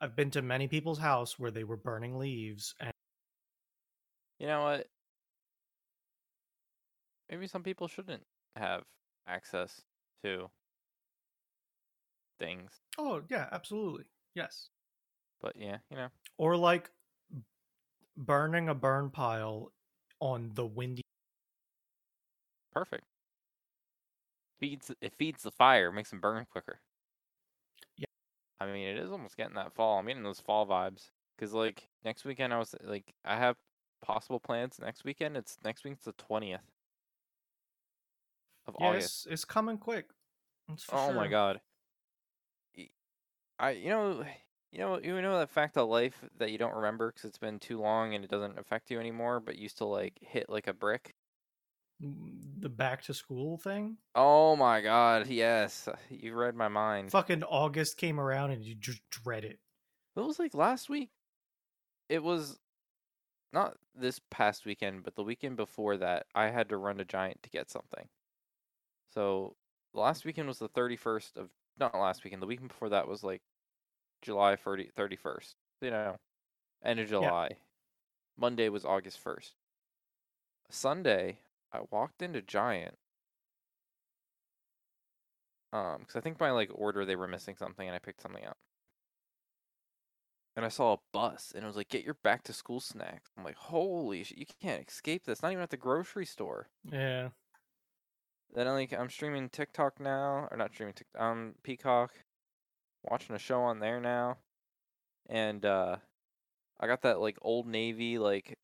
Speaker 2: I've been to many people's house where they were burning leaves, and
Speaker 1: You know what? Maybe some people shouldn't have access to things,
Speaker 2: oh yeah, absolutely, yes.
Speaker 1: but yeah, you know.
Speaker 2: Or like burning a burn pile on the windy.
Speaker 1: Perfect. Feeds it feeds the fire, makes them burn quicker.
Speaker 2: Yeah.
Speaker 1: I mean, it is almost getting that fall. I'm getting those fall vibes because like next weekend I was like I have possible plans next weekend. It's next week's the twentieth of
Speaker 2: Yeah,
Speaker 1: August.
Speaker 2: it's, it's coming quick.
Speaker 1: Oh my god. I you know you know you know that fact of life that you don't remember because it's been too long and it doesn't affect you anymore, but you still like hit like a brick.
Speaker 2: Mm, The back to school thing.
Speaker 1: Oh my god, yes, you read my mind.
Speaker 2: Fucking August came around and you just dread it.
Speaker 1: It was like last week. It was not this past weekend, but the weekend before that. I had to run to Giant to get something. So the last weekend was the 31st of not last weekend. The weekend before that was like July 30, 31st. You know, end of July. Monday was August 1st. Sunday, I walked into Giant. Um, because I think by like order they were missing something, and I picked something up and I saw a bus, and it was like, "Get your back to school snacks." I'm like, "Holy shit! You can't escape this. Not even at the grocery store."
Speaker 2: Yeah.
Speaker 1: Then I like I'm streaming TikTok now, or not streaming TikTok, um Peacock, watching a show on there now, and uh, I got that like old Navy like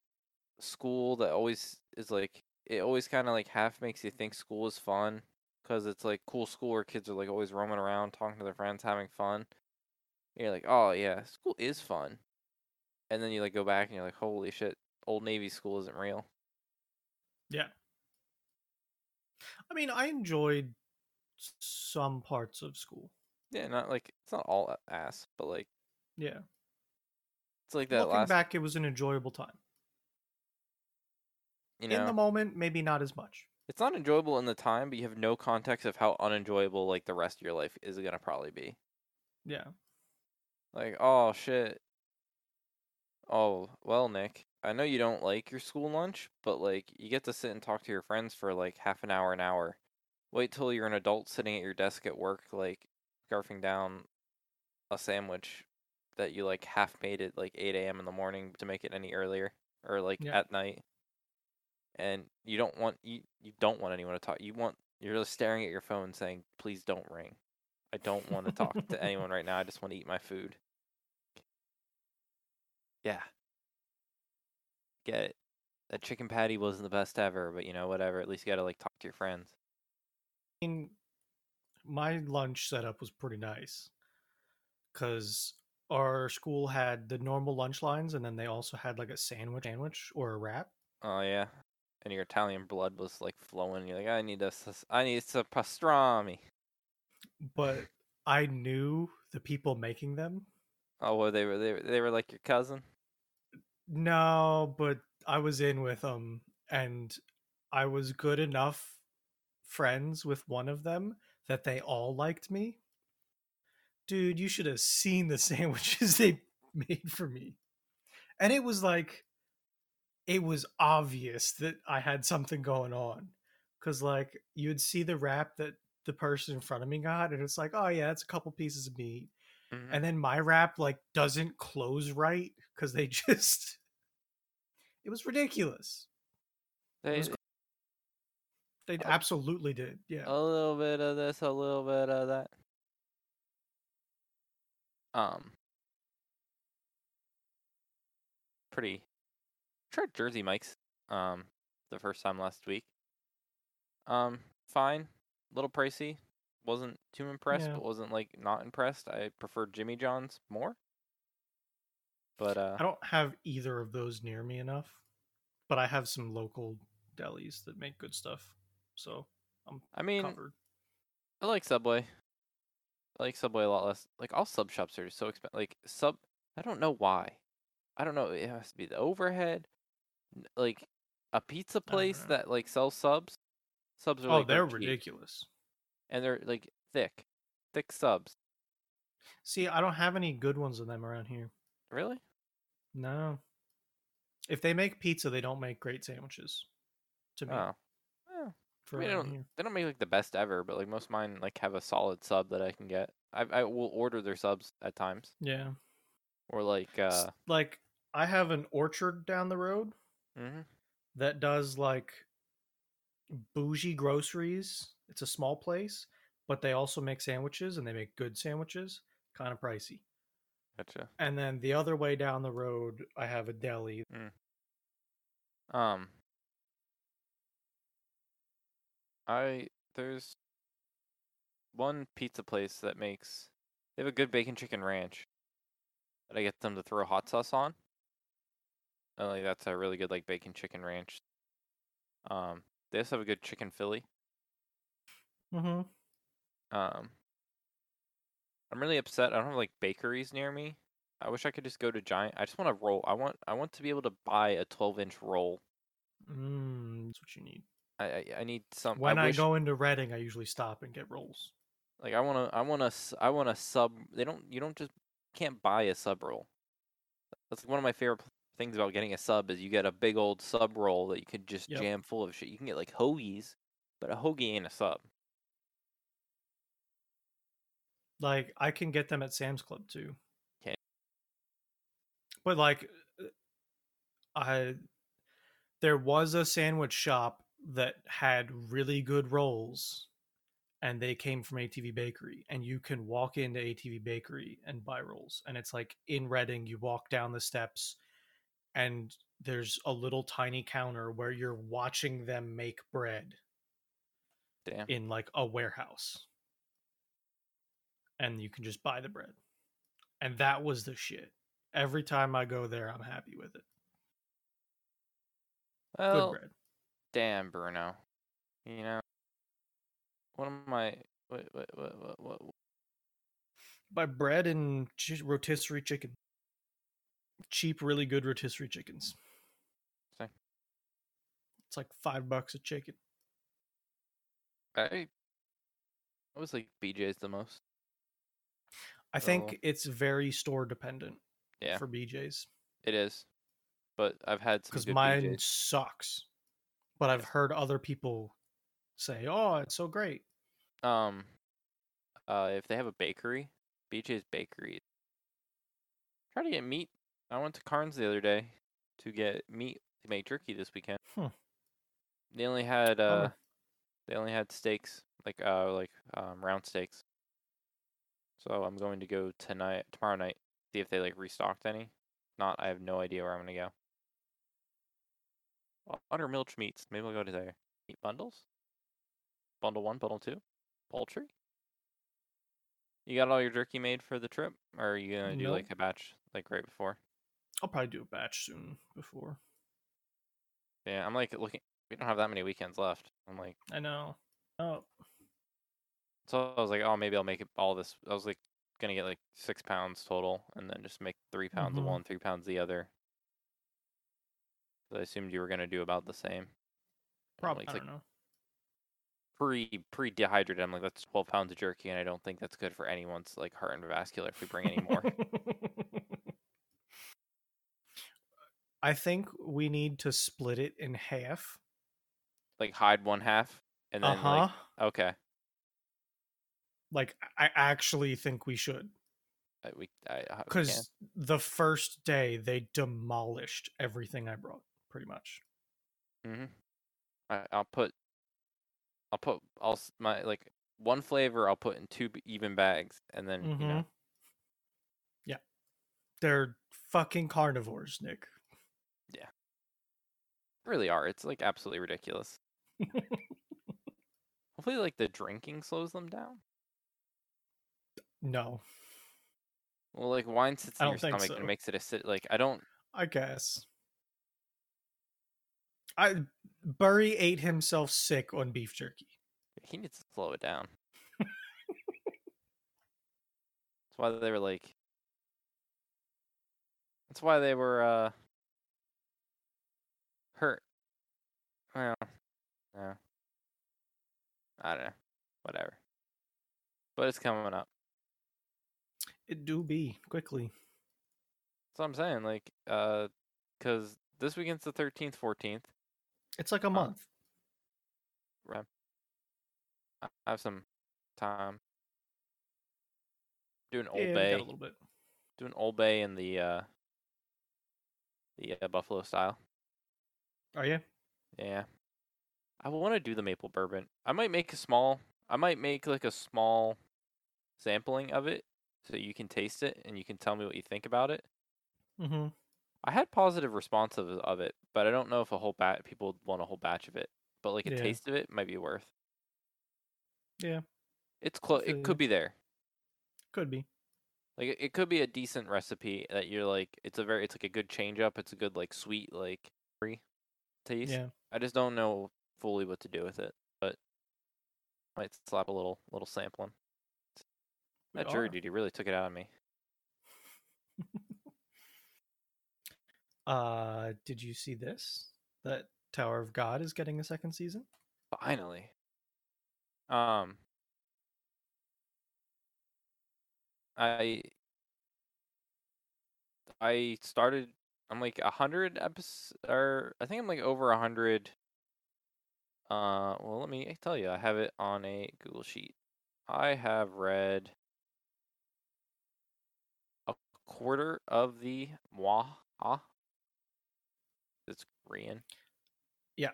Speaker 1: school that always is like it always kind of like half makes you think school is fun because it's like cool school where kids are like always roaming around, talking to their friends, having fun. And you're like, oh yeah, school is fun, and then you like go back and you're like, holy shit, old Navy school isn't real.
Speaker 2: Yeah. I mean, I enjoyed some parts of school.
Speaker 1: Yeah, not like it's not all ass, but like
Speaker 2: Yeah.
Speaker 1: it's like that
Speaker 2: Looking
Speaker 1: last,
Speaker 2: back, it was an enjoyable time.
Speaker 1: you know,
Speaker 2: In the moment, maybe not as much.
Speaker 1: it's not enjoyable in the time, but you have no context of how unenjoyable like the rest of your life is gonna probably be.
Speaker 2: Yeah.
Speaker 1: Like, oh shit. Oh, well, Nick, I know you don't like your school lunch, but like you get to sit and talk to your friends for like half an hour, an hour. Wait till you're an adult sitting at your desk at work, like scarfing down a sandwich that you like half made at like 8 a.m. in the morning to make it any earlier or like
Speaker 2: Yeah.
Speaker 1: at night. And you don't want you you don't want anyone to talk. You want you're just staring at your phone saying, "Please don't ring." I don't want to talk to <laughs> anyone right now. I just want to eat my food. Yeah. Get it. That chicken patty wasn't the best ever, but you know, whatever. At least you gotta like talk to your friends.
Speaker 2: I mean, my lunch setup was pretty nice because our school had the normal lunch lines, and then they also had like a sandwich, sandwich or a wrap.
Speaker 1: Oh yeah. And your Italian blood was like flowing. You're like, I need a, I need some pastrami.
Speaker 2: But I knew the people making them.
Speaker 1: Oh, well, they were they were, they were like your cousin.
Speaker 2: No, but I was in with them, and I was good enough friends with one of them that they all liked me. Dude, you should have seen the <laughs> sandwiches they made for me. And it was like, it was obvious that I had something going on. Because, like, you'd see the wrap that the person in front of me got, and it's like, oh, yeah, it's a couple pieces of meat.
Speaker 1: Mhm.
Speaker 2: And then my wrap, like, doesn't close right because they <laughs> just. It was ridiculous.
Speaker 1: They,
Speaker 2: was
Speaker 1: they- Oh.
Speaker 2: absolutely did. Yeah.
Speaker 1: a little bit of this, a little bit of that. Um, pretty. Tried Jersey Mike's um the first time last week. Um, fine, little pricey. Wasn't too impressed,
Speaker 2: Yeah.
Speaker 1: but wasn't like not impressed. I prefer Jimmy John's more. But uh,
Speaker 2: I don't have either of those near me enough, but I have some local delis that make good stuff. So I'm
Speaker 1: I mean,
Speaker 2: covered.
Speaker 1: I like Subway. I like Subway a lot less. Like all sub shops are so expensive. Like sub, I don't know why. I don't know. It has to be the overhead. Like a pizza place
Speaker 2: mm-hmm.
Speaker 1: that like sells subs. Subs are
Speaker 2: Oh,
Speaker 1: like
Speaker 2: they're ridiculous.
Speaker 1: and they're like thick, thick subs.
Speaker 2: See, I don't have any good ones of them around here.
Speaker 1: Really?
Speaker 2: No. If they make pizza, they don't make great sandwiches. To me,
Speaker 1: Oh, I mean, they don't they don't make like the best ever, but like most of mine like have a solid sub that I can get. I I will order their subs at times,
Speaker 2: Yeah.
Speaker 1: or like uh,
Speaker 2: like I have an orchard down the road
Speaker 1: mm-hmm.
Speaker 2: that does like bougie groceries. It's a small place, but they also make sandwiches and they make good sandwiches, kind of pricey.
Speaker 1: gotcha.
Speaker 2: And then the other way down the road, I have a deli. Mm.
Speaker 1: Um, I there's one pizza place that makes they have a good bacon chicken ranch that I get them to throw hot sauce on. And like that's a really good like bacon chicken ranch. Um, they also have a good chicken Philly.
Speaker 2: Mm-hmm.
Speaker 1: Um, I'm really upset. I don't have like bakeries near me. I wish I could just go to Giant. I just want to roll. I want I want to be able to buy a 12 inch roll.
Speaker 2: Mm, that's what you need.
Speaker 1: I I, I need some.
Speaker 2: When I,
Speaker 1: wish-
Speaker 2: go into Reading, I usually stop and get rolls.
Speaker 1: Like I want to, I want to, I want to sub. They don't, you don't just can't buy a sub roll. That's one of my favorite things about getting a sub is you get a big old sub roll that you could just
Speaker 2: Yep.
Speaker 1: jam full of shit. You can get like hoagies, but a hoagie ain't a sub.
Speaker 2: Like I can get them at Sam's Club too.
Speaker 1: Okay.
Speaker 2: But like uh, I there was a sandwich shop that had really good rolls and they came from ATV Bakery and you can walk into ATV Bakery and buy rolls and it's like in Reading you walk down the steps and there's a little tiny counter where you're watching them make bread
Speaker 1: Damn.
Speaker 2: in like a warehouse. And you can just buy the bread. And that was the shit. Every time i go there i'm happy with it.
Speaker 1: Well,
Speaker 2: good bread
Speaker 1: damn, Bruno. You know, what am I? What, what, what, what, what,
Speaker 2: buy bread and rotisserie chicken cheap really good rotisserie chickens
Speaker 1: Same.
Speaker 2: it's like five bucks a chicken
Speaker 1: I. I was like BJ's the most.
Speaker 2: i think
Speaker 1: Oh.
Speaker 2: it's very store dependent
Speaker 1: Yeah,
Speaker 2: for bjs
Speaker 1: it is. But I've had some
Speaker 2: because mine
Speaker 1: BJ's.
Speaker 2: sucks but i've heard other people say oh it's so great
Speaker 1: Um, uh, if they have a bakery, BJ's Bakery. Try to get meat. I went to Carnes the other day to get meat to make jerky this weekend.
Speaker 2: Hmm.
Speaker 1: They only had uh,
Speaker 2: Bummer.
Speaker 1: they only had steaks, like uh, like um, round steaks. So I'm going to go tonight, tomorrow night, see if they like restocked any. Not, I have no idea where I'm gonna go. Under Milch Meats, maybe we'll go to there. Meat bundles. Bundle one, bundle two. Poultry. You got all your jerky made for the trip, or are you gonna do
Speaker 2: Nope.
Speaker 1: like a batch, like right before?
Speaker 2: i'll probably do a batch soon before
Speaker 1: Yeah, I'm like looking. We don't have that many weekends left. I'm like,
Speaker 2: i know oh
Speaker 1: so I was like, oh, maybe I'll make it all this. I was like, gonna get like six pounds total, and then just make three pounds of
Speaker 2: Mhm.
Speaker 1: one, three pounds the other. I assumed you were gonna do about the same.
Speaker 2: Probably
Speaker 1: like,
Speaker 2: i don't know
Speaker 1: pre pre dehydrated. I'm like, that's 12 pounds of jerky, and I don't think that's good for anyone's like heart and vascular if we bring any more. <laughs>
Speaker 2: I think we need to split it in half.
Speaker 1: like hide one half, and then
Speaker 2: Uh huh.
Speaker 1: like okay,
Speaker 2: Like, I actually think we should
Speaker 1: I, we I, I
Speaker 2: because the first day they demolished everything I brought, pretty much.
Speaker 1: Mm-hmm. I, I'll put I'll put I'll my like one flavor I'll put in two even bags, and then you know.
Speaker 2: Yeah. They're fucking carnivores, Nick.
Speaker 1: Yeah, really are. It's like absolutely ridiculous. <laughs> Hopefully, like the drinking slows them down.
Speaker 2: no,
Speaker 1: Well, like wine sits in your stomach
Speaker 2: so.
Speaker 1: and makes it acid. Like I don't.
Speaker 2: I guess. I Burry ate himself sick on beef jerky.
Speaker 1: He needs to slow it down. That's why they were like. That's why they were uh hurt. Well, no. I don't know. Whatever. But it's coming up.
Speaker 2: It do be quickly.
Speaker 1: That's what I'm saying. Like, uh, because this weekend's the 13th, 14th.
Speaker 2: It's like a month.
Speaker 1: Right. I have some time. Doing Old
Speaker 2: yeah,
Speaker 1: Bay.
Speaker 2: a little bit.
Speaker 1: Doing Old Bay in the uh the uh, Buffalo style.
Speaker 2: Are you?
Speaker 1: Yeah. I want to do the maple bourbon. I might make a small. I might make like a small sampling of it so you can taste it and you can tell me what you think about it.
Speaker 2: Mm-hmm.
Speaker 1: I had positive response of, of it, but I don't know if a whole batch people would want a whole batch of it. But like a
Speaker 2: Yeah.
Speaker 1: taste of it might be worth.
Speaker 2: Yeah,
Speaker 1: It's close. It could be there.
Speaker 2: could be.
Speaker 1: Like it, it could be a decent recipe that you're like. It's a very. It's like a good change up. It's a good like sweet like free taste.
Speaker 2: Yeah.
Speaker 1: I just don't know fully what to do with it, but might slap a little little sampling.
Speaker 2: We
Speaker 1: That jury duty really took it out of me. <laughs>
Speaker 2: Uh, did you see this? That Tower of God is getting a second season.
Speaker 1: Finally. Um. I. I started. I'm like a hundred episodes, or I think I'm like over a hundred. Uh, well, let me tell you, I have it on a Google sheet. I have read a quarter of the Mwaha. It's Korean.
Speaker 2: Yeah.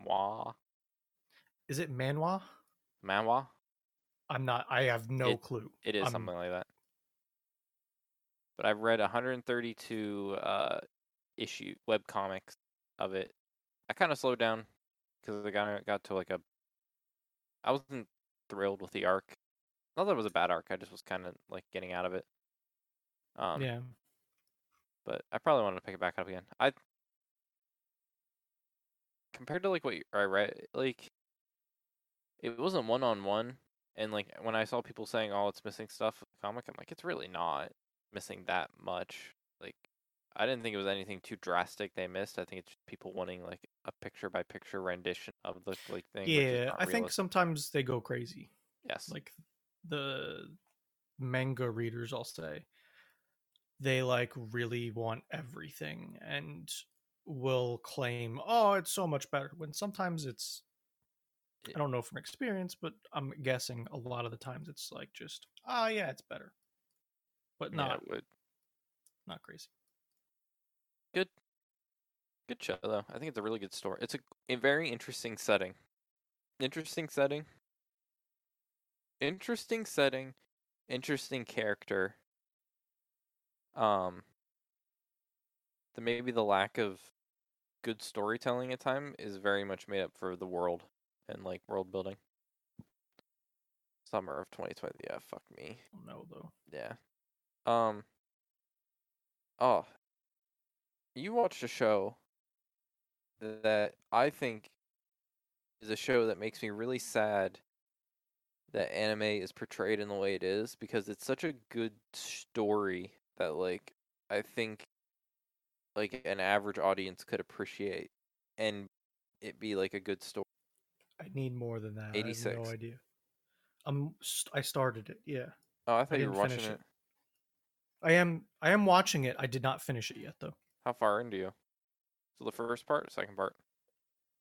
Speaker 1: Mwa.
Speaker 2: Is it Manhwa?
Speaker 1: Manhwa.
Speaker 2: I'm not. I have no
Speaker 1: It-
Speaker 2: clue.
Speaker 1: It is something like that. But I've read 132 uh, issue web comics of it. I kind of slowed down because I got got to like a. I wasn't thrilled with the arc. Not that it was a bad arc. I just was kind of like getting out of it. Um,
Speaker 2: yeah.
Speaker 1: But I probably wanted to pick it back up again. I compared to like what I read, like it wasn't one on one, and like when I saw people saying, "Oh, it's missing stuff," the comic, I'm like, it's really not missing that much. Like, I didn't think it was anything too drastic they missed. I think it's just people wanting like a picture by picture rendition of the like thing.
Speaker 2: Yeah, I think sometimes they go crazy.
Speaker 1: yes,
Speaker 2: Like the manga readers, I'll say, they like really want everything and will claim, "Oh, it's so much better." When sometimes it's, I don't know from experience, but I'm guessing a lot of the times it's like just, "Ah, yeah, it's better," but not
Speaker 1: would.
Speaker 2: not crazy.
Speaker 1: Good. Good show though. I think it's a really good story. It's a, a very interesting setting. Interesting setting. Interesting setting. Interesting character. Um the maybe the lack of good storytelling at time is very much made up for the world and like world building. Summer of 2020. Yeah, fuck me.
Speaker 2: No though.
Speaker 1: Yeah. Um. Oh. You watched a show that I think is a show that makes me really sad that anime is portrayed in the way it is because it's such a good story that like I think like an average audience could appreciate and it be like a good story.
Speaker 2: I need more than that. I have
Speaker 1: 86.
Speaker 2: no idea. I'm. st- I started it. Yeah,
Speaker 1: Oh, I thought you were watching it.
Speaker 2: it. I am. I am watching it. I did not finish it yet though.
Speaker 1: How far into you? So the first part, second part.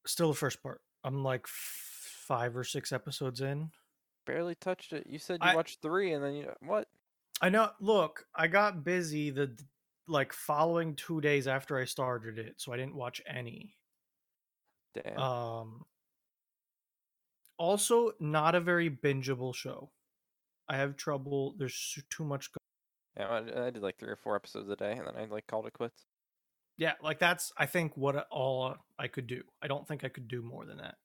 Speaker 2: Still the first part. I'm like f- five or six episodes in.
Speaker 1: Barely touched it. You said you
Speaker 2: I-
Speaker 1: watched three, and then you what?
Speaker 2: I know. Look, I got busy the like following two days after I started it, so I didn't watch any.
Speaker 1: Damn.
Speaker 2: Um, Also, not a very bingeable show. I have trouble. There's too much. Go-
Speaker 1: Yeah, I, I did like three or four episodes a day, and then I like called it quits.
Speaker 2: yeah, like that's I think what all I could do. I don't think I could do more than that.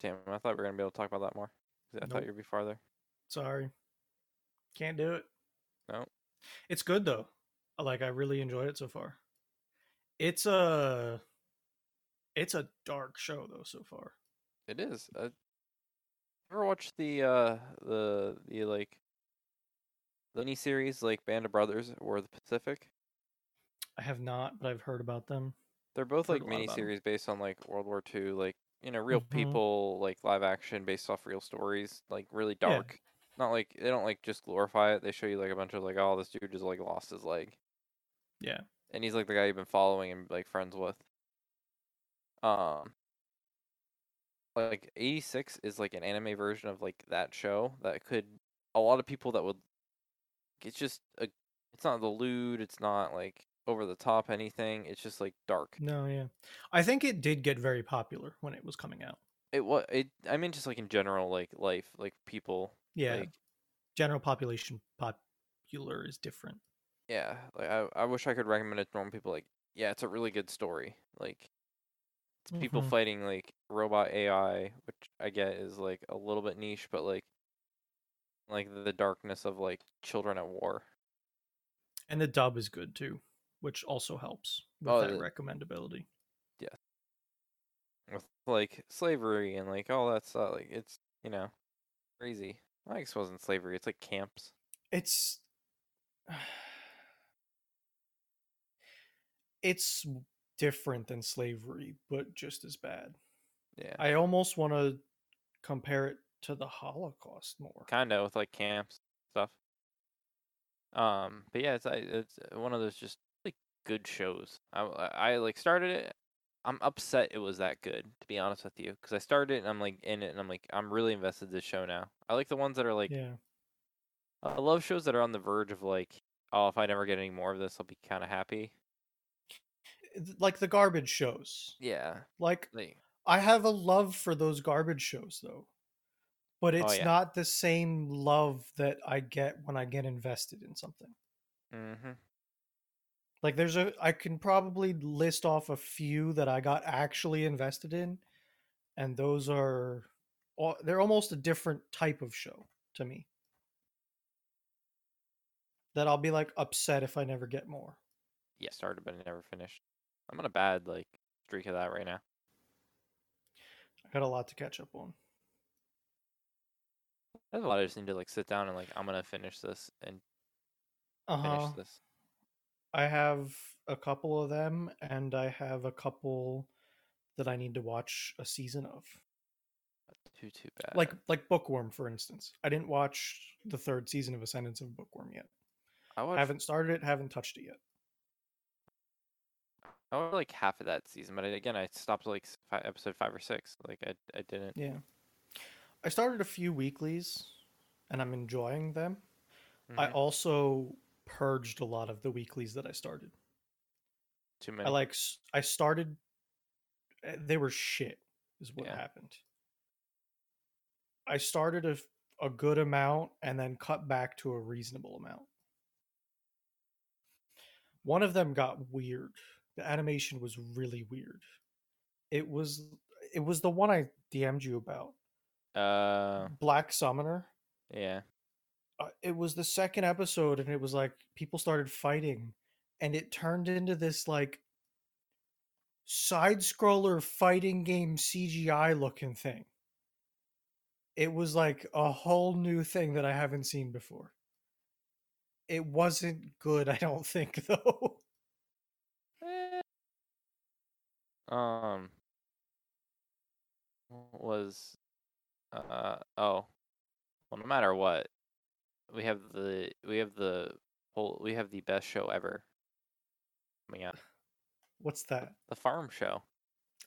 Speaker 1: Damn, I thought we were gonna be able to talk about that more. I thought you'd be farther.
Speaker 2: Sorry, can't do it.
Speaker 1: No.
Speaker 2: It's good though. Like I really enjoyed it so far. It's a it's a dark show though so far.
Speaker 1: It is. Uh, ever watched the uh the the like the mini series like Band of Brothers or the Pacific?
Speaker 2: I have not, but I've heard about them.
Speaker 1: They're both like mini series based on like World War II, like you know, real
Speaker 2: Mhm.
Speaker 1: people, like live action based off real stories, like really dark. Not like they don't like just glorify it. They show you like a bunch of like, oh, this dude just like lost his leg,
Speaker 2: Yeah.
Speaker 1: and he's like the guy you've been following and like friends with. Um, like eighty six is like an anime version of like that show that could a lot of people that would. It's just a. It's not the lewd. It's not like over the top anything. It's just like dark.
Speaker 2: No, yeah. I think it did get very popular when it was coming out.
Speaker 1: It was it. I mean, just like in general, like life, like people.
Speaker 2: Yeah.
Speaker 1: Like,
Speaker 2: General population popular is different.
Speaker 1: yeah. Like I, I wish I could recommend it to normal people. Like, yeah, it's a really good story. Like, it's people
Speaker 2: Mhm.
Speaker 1: fighting like robot AI, which I get is like a little bit niche, but like, like the darkness of like children at war.
Speaker 2: And the dub is good too, which also helps with
Speaker 1: Oh,
Speaker 2: that
Speaker 1: the-
Speaker 2: recommendability. Yeah.
Speaker 1: With like slavery and like all that stuff. Like it's you know crazy. I guess it wasn't slavery. It's like camps.
Speaker 2: It's <sighs> it's different than slavery, but just as bad.
Speaker 1: Yeah,
Speaker 2: I almost want to compare it to the Holocaust more.
Speaker 1: kind of with like camps stuff. Um, but yeah, it's I- it's one of those just like good shows. I, I, like started it. I'm upset it was that good to be honest with you because I started it and I'm like in it and I'm like I'm really invested in this show now. I like the ones that are like
Speaker 2: yeah.
Speaker 1: I love shows that are on the verge of like oh if I never get any more of this I'll be kind of happy.
Speaker 2: Like the garbage shows.
Speaker 1: Yeah,
Speaker 2: Like
Speaker 1: like
Speaker 2: I have a love for those garbage shows though. But it's
Speaker 1: Oh, yeah.
Speaker 2: not the same love that I get when I get invested in something.
Speaker 1: mm-hmm.
Speaker 2: Like there's a I can probably list off a few that I got actually invested in and those are they're almost a different type of show to me. That I'll be like upset if I never get more.
Speaker 1: yeah started but never finished. I'm on a bad like streak of that right now.
Speaker 2: I got a lot to catch up on.
Speaker 1: There's a lot I just need to like sit down and like I'm gonna finish this and finish
Speaker 2: Uh-huh.
Speaker 1: this.
Speaker 2: I have a couple of them and I have a couple that I need to watch a season of.
Speaker 1: Too too bad.
Speaker 2: Like like Bookworm for instance. I didn't watch the third season of Ascendance of Bookworm yet.
Speaker 1: I watched,
Speaker 2: haven't started it, haven't touched it yet.
Speaker 1: I watched like half of that season, but I, again I stopped like s- fi episode five or six. Like I I didn't.
Speaker 2: Yeah. I started a few weeklies and I'm enjoying them. I
Speaker 1: Mhm.
Speaker 2: also purged a lot of the weeklies that I started.
Speaker 1: Too many.
Speaker 2: I like I started eh, they were shit is what
Speaker 1: Yeah.
Speaker 2: happened. I started a a good amount and then cut back to a reasonable amount. One of them got weird. The animation was really weird. It was it was the one I DM'd you about.
Speaker 1: Uh
Speaker 2: Black Summoner.
Speaker 1: yeah.
Speaker 2: Uh, it was the second episode and it was like people started fighting and it turned into this like side scroller fighting game CGI looking thing. It was like a whole new thing that I haven't seen before. It wasn't good, <laughs> I don't think though.
Speaker 1: Eh. Um was uh oh well no matter what we have the we have the whole we have the best show ever coming out
Speaker 2: What's that?
Speaker 1: the farm show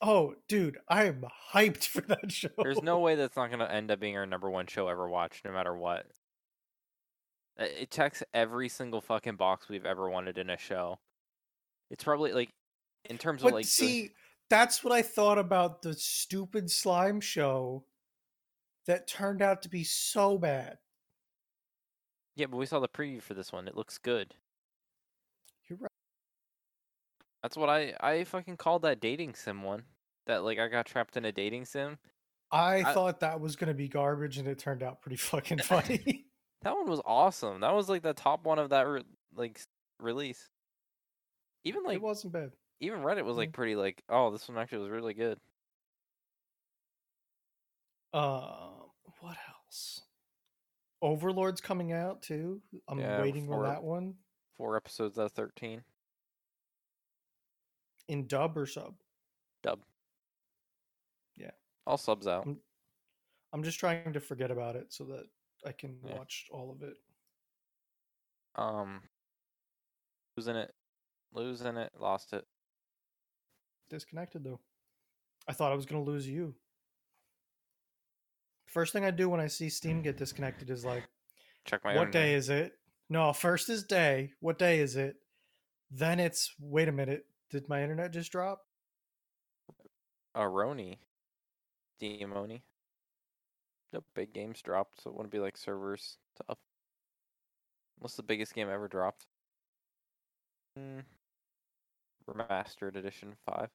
Speaker 2: Oh, dude, I am hyped for that <laughs> show.
Speaker 1: there's no way that's not going to end up being our number one show ever watched no matter what it checks every single fucking box we've ever wanted in a show it's probably like in terms
Speaker 2: But
Speaker 1: of like the-
Speaker 2: see, That's what I thought about the stupid slime show that turned out to be so bad.
Speaker 1: Yeah, but we saw the preview for this one. It looks good.
Speaker 2: You're right.
Speaker 1: That's what I I fucking called that dating sim one. That like I got trapped in a dating sim.
Speaker 2: I,
Speaker 1: I-
Speaker 2: thought that was going to be garbage and it turned out pretty fucking <laughs> funny. <laughs>
Speaker 1: That one was awesome. That was like the top one of that re- like release. Even like
Speaker 2: it wasn't bad.
Speaker 1: even Reddit was like pretty like, oh, this one actually was really good.
Speaker 2: Uh, what else? Overlord's coming out too. I'm
Speaker 1: Yeah,
Speaker 2: waiting on
Speaker 1: for-
Speaker 2: that one
Speaker 1: Four episodes out of thirteen.
Speaker 2: in dub or sub.
Speaker 1: Dub.
Speaker 2: Yeah.
Speaker 1: All subs out.
Speaker 2: I'm- I'm just trying to forget about it so that I can
Speaker 1: Yeah.
Speaker 2: watch all of it.
Speaker 1: Um, losing it, losing it, lost it.
Speaker 2: Disconnected though. I thought I was gonna lose you. First thing I do when I see Steam get disconnected is like,
Speaker 1: Check my.
Speaker 2: what day
Speaker 1: internet.
Speaker 2: is it? No, first is day. What day is it? Then it's wait a minute. Did my internet just drop?
Speaker 1: Uh, Roni. Demoni. The big games dropped, so it wouldn't be like servers to up. What's the biggest game ever dropped? Mm, remastered edition five.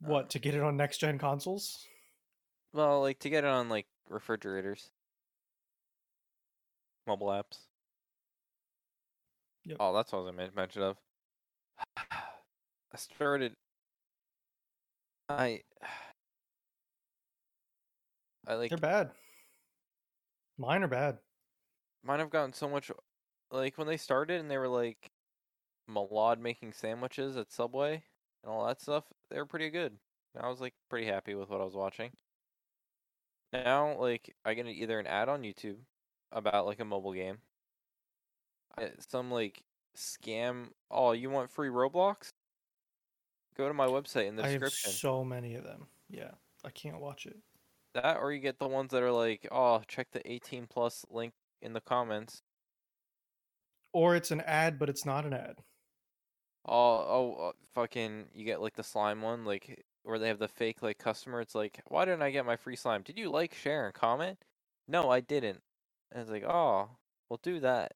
Speaker 2: What uh, to get it on next gen consoles?
Speaker 1: Well, like to get it on like refrigerators, mobile apps.
Speaker 2: Yep.
Speaker 1: Oh, that's what I was gonna mention of. <sighs> I started. I. <sighs> I like
Speaker 2: They're bad. Mine are bad.
Speaker 1: mine have gotten so much like when they started and they were like Malad making sandwiches at Subway and all that stuff, they were pretty good. And I was like pretty happy with what I was watching. Now like I get either an ad on YouTube about like a mobile game. Uh, some like scam oh, you want free Roblox? Go to my website in the
Speaker 2: I have
Speaker 1: description.
Speaker 2: so many of them. Yeah, I can't watch it.
Speaker 1: That or you get the ones that are like, oh, check the 18 plus link in the comments.
Speaker 2: Or it's an ad, but it's not an ad.
Speaker 1: Oh, oh, uh, fucking! You get like the slime one, like where they have the fake like customer. It's like, why didn't I get my free slime? Did you like, share, and comment? No, I didn't. And it's like, oh, well, do that.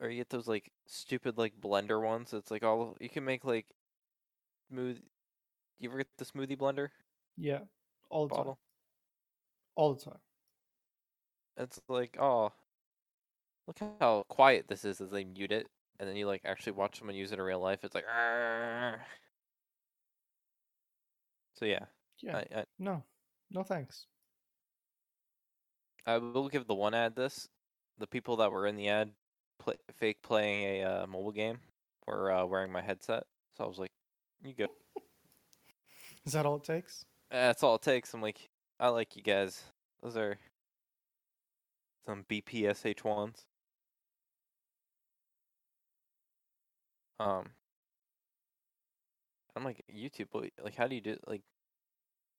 Speaker 1: Or you get those like stupid like blender ones. It's like all you can make like smooth. You ever get the smoothie blender
Speaker 2: Yeah, all the time. All the time.
Speaker 1: It's like, oh, look how quiet this is as they mute it, and then you like actually watch someone use it in real life. It's like, "Arrgh." so yeah,
Speaker 2: Yeah.
Speaker 1: I, I
Speaker 2: No, no thanks.
Speaker 1: I will give the one ad this. The people that were in the ad, play, fake playing a uh, mobile game, were uh, wearing my headset. So I was like, you go.
Speaker 2: Is that all it takes?
Speaker 1: That's all it takes. I'm like, I like you guys. Those are some BPSH ones. Um, I'm like YouTube. Like, how do you do? Like,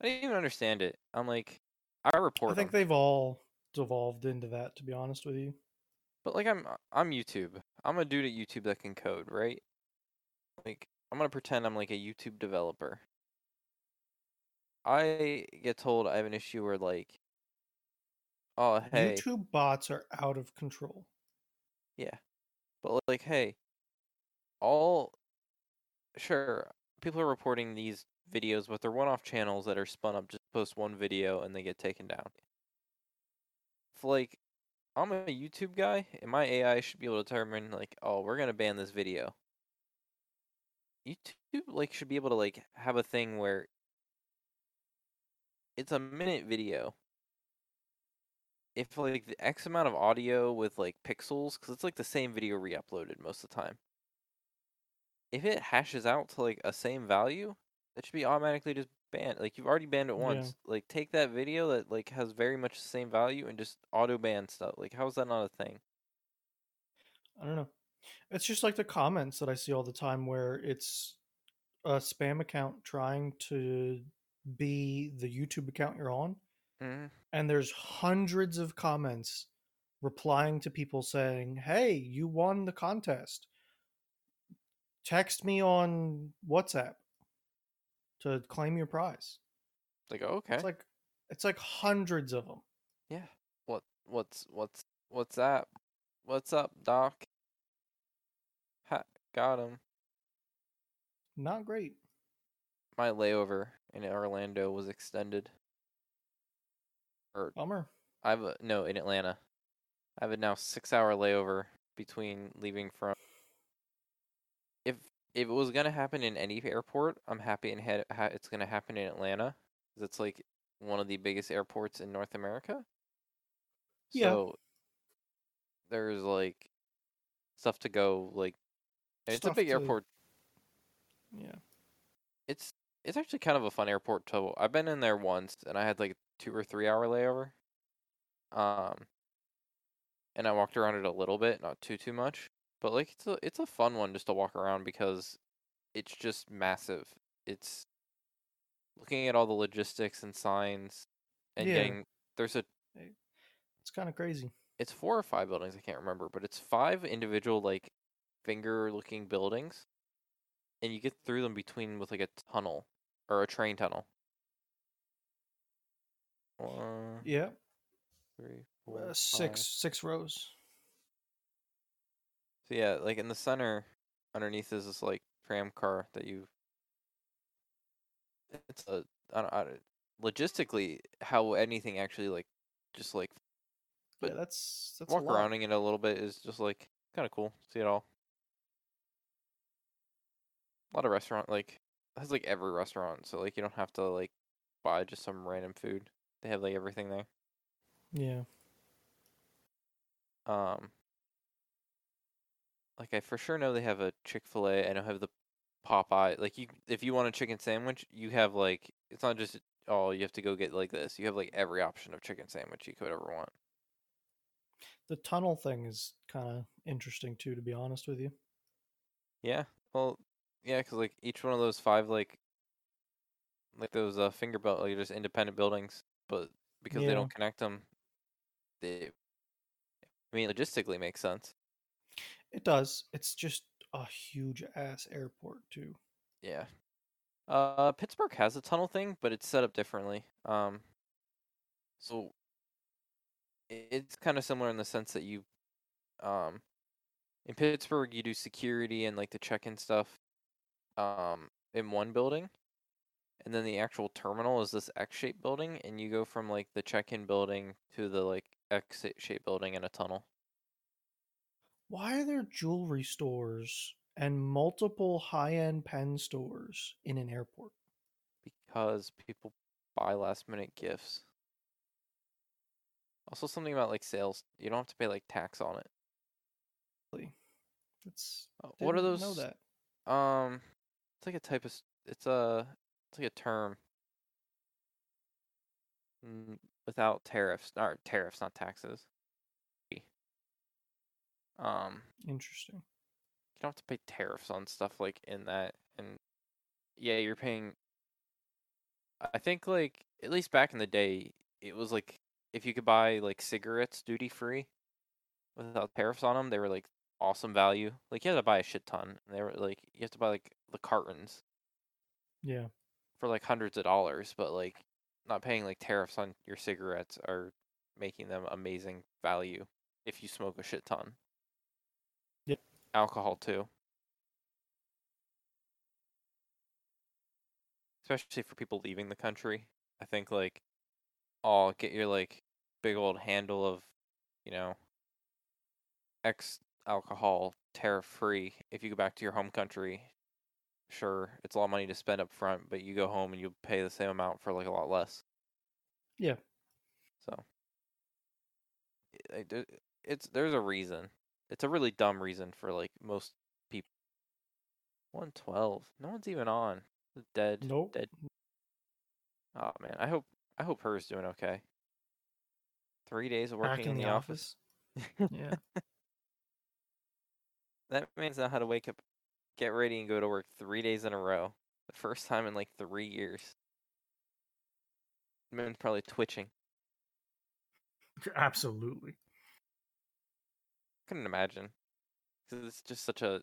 Speaker 1: I didn't even understand it. I'm like, I report.
Speaker 2: I think
Speaker 1: 'em,
Speaker 2: they've all devolved into that. To be honest with you,
Speaker 1: but like, I'm I'm YouTube. I'm a dude at YouTube that can code, right? Like, I'm gonna pretend I'm like a YouTube developer. I get told I have an issue where like, oh hey,
Speaker 2: YouTube bots are out of control.
Speaker 1: Yeah. But like, hey, all sure, people are reporting these videos, but they're one-off channels that are spun up just post one video and they get taken down. Like I'm a YouTube guy and my AI should be able to determine like, oh, we're gonna ban this video. YouTube like should be able to like have a thing where it's a minute video. If like the X amount of audio with like pixels, because it's like the same video re-uploaded most of the time. If it hashes out to like a same value, that should be automatically just banned. Like you've already banned it
Speaker 2: Yeah.
Speaker 1: once. Like take that video that like has very much the same value and just auto ban stuff. Like how is that not a thing?
Speaker 2: I don't know. It's just like the comments that I see all the time where it's a spam account trying to be the YouTube account you're on,
Speaker 1: Mm-hmm.
Speaker 2: and there's hundreds of comments replying to people saying, "Hey, you won the contest. Text me on WhatsApp to claim your prize."
Speaker 1: Like oh, okay,
Speaker 2: It's like it's like hundreds of them.
Speaker 1: yeah. What what's what's what's that? What's up, Doc? Ha, got him.
Speaker 2: Not great.
Speaker 1: My layover in Orlando was extended. Or
Speaker 2: Bummer.
Speaker 1: I have a no in Atlanta. I have a now six hour layover between leaving from. If it was gonna happen in any airport, I'm happy and ha- it's gonna happen in Atlanta. Cause it's like one of the biggest airports in North America.
Speaker 2: Yeah.
Speaker 1: So there's like stuff to go like. It's a big
Speaker 2: to-
Speaker 1: airport.
Speaker 2: Yeah.
Speaker 1: It's it's actually kind of a fun airport to. I've been in there once, and I had like a two or three hour layover. Um, and I walked around it a little bit, not too too much, but like it's a it's a fun one just to walk around because it's just massive. It's looking at all the logistics and signs, and
Speaker 2: Yeah.
Speaker 1: getting there's a
Speaker 2: It's kind of crazy.
Speaker 1: it's four or five buildings I can't remember, but it's five individual like finger looking buildings, and you get through them between with like a tunnel or a train tunnel. One,
Speaker 2: Yeah.
Speaker 1: three,
Speaker 2: Uh,
Speaker 1: four,
Speaker 2: six
Speaker 1: five.
Speaker 2: six rows.
Speaker 1: So yeah, like in the center, underneath is this like tram car that you. It's a I don't, I don't logistically how anything actually like just like
Speaker 2: yeah, that's that's a
Speaker 1: walk
Speaker 2: lot.
Speaker 1: around in it a little bit is just like kind of cool. See it all. A lot of restaurant like has like every restaurant, so like you don't have to like buy just some random food. They have like everything there.
Speaker 2: Yeah.
Speaker 1: Um, like I for sure know they have a Chick Fil A. I know have the Popeye. Like you, if you want a chicken sandwich, you have like it's not just oh you have to go get like this. You have like every option of chicken sandwich you could ever want.
Speaker 2: The tunnel thing is kind of interesting too, to be honest with you.
Speaker 1: Yeah, well, yeah, because like each one of those five like like those uh finger belt like just independent buildings, but because they don't connect them, they. I mean, logistically makes sense.
Speaker 2: It does. It's just a huge ass airport too.
Speaker 1: Yeah. Uh, Pittsburgh has a tunnel thing, but it's set up differently. Um, so it's kind of similar in the sense that you, um, in Pittsburgh you do security and like the check-in stuff, um, in one building, and then the actual terminal is this X-shaped building, and you go from like the check-in building to the like X-shaped building in a tunnel.
Speaker 2: Why are there jewelry stores and multiple high-end pen stores in an airport?
Speaker 1: because people buy last minute gifts. Also, something about like sales, you don't have to pay like tax on it.
Speaker 2: Really?
Speaker 1: Uh, What are those?
Speaker 2: Know that?
Speaker 1: Um, it's like a type of. It's a. It's like a term. Mm, Without tariffs, or tariffs, not taxes. Um,
Speaker 2: Interesting.
Speaker 1: you don't have to pay tariffs on stuff like in that, and yeah, you're paying. I think like at least back in the day, it was like if you could buy like cigarettes duty free without tariffs on them, they were like awesome value. Like you had to buy a shit ton, and they were like you have to buy like the cartons
Speaker 2: Yeah.
Speaker 1: for like hundreds of dollars, but like not paying like tariffs on your cigarettes are making them amazing value if you smoke a shit ton. Alcohol too. Especially for people leaving the country. I think like oh get your like big old handle of, you know, X alcohol tariff free if you go back to your home country sure it's a lot of money to spend up front but you go home and you pay the same amount for like a lot less
Speaker 2: Yeah.
Speaker 1: so i- I- there- it's there's a reason it's a really dumb reason for like most people 112 no one's even on dead
Speaker 2: Nope.
Speaker 1: dead oh man i hope i hope her's doing okay three days of working
Speaker 2: Back in, the, office. <laughs> yeah.
Speaker 1: that man's know how to wake up get ready and go to work three days in a row the first time in like three years man's probably twitching
Speaker 2: Absolutely.
Speaker 1: Couldn't imagine because it's just such a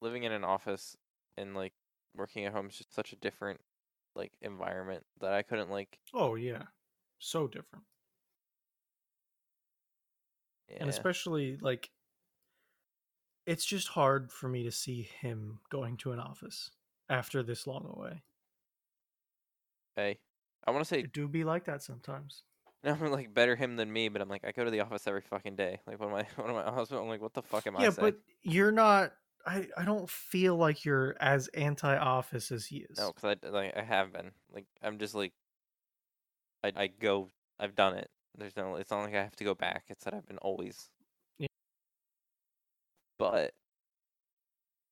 Speaker 1: living in an office and like working at home is just such a different like environment that I couldn't like.
Speaker 2: Oh yeah, so different.
Speaker 1: Yeah.
Speaker 2: and especially like it's just hard for me to see him going to an office after this long away
Speaker 1: hey, I want to say
Speaker 2: it do be like that sometimes
Speaker 1: no, I'm like better him than me, but I'm like I go to the office every fucking day. Like when my when my husband, I'm like, what the fuck am I
Speaker 2: yeah
Speaker 1: saying?
Speaker 2: but you're not i i don't feel like you're as anti-office as he is
Speaker 1: No, because I like I have been like I'm just like I I go I've done it. There's no it's not like I have to go back. It's that I've been always.
Speaker 2: Yeah.
Speaker 1: But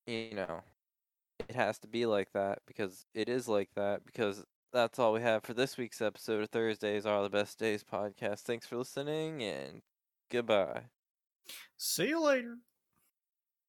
Speaker 1: you know, it has to be like that because it is like that because that's all we have for this week's episode of Thursdays Are the Best Days podcast. Thanks for listening and goodbye.
Speaker 2: see you later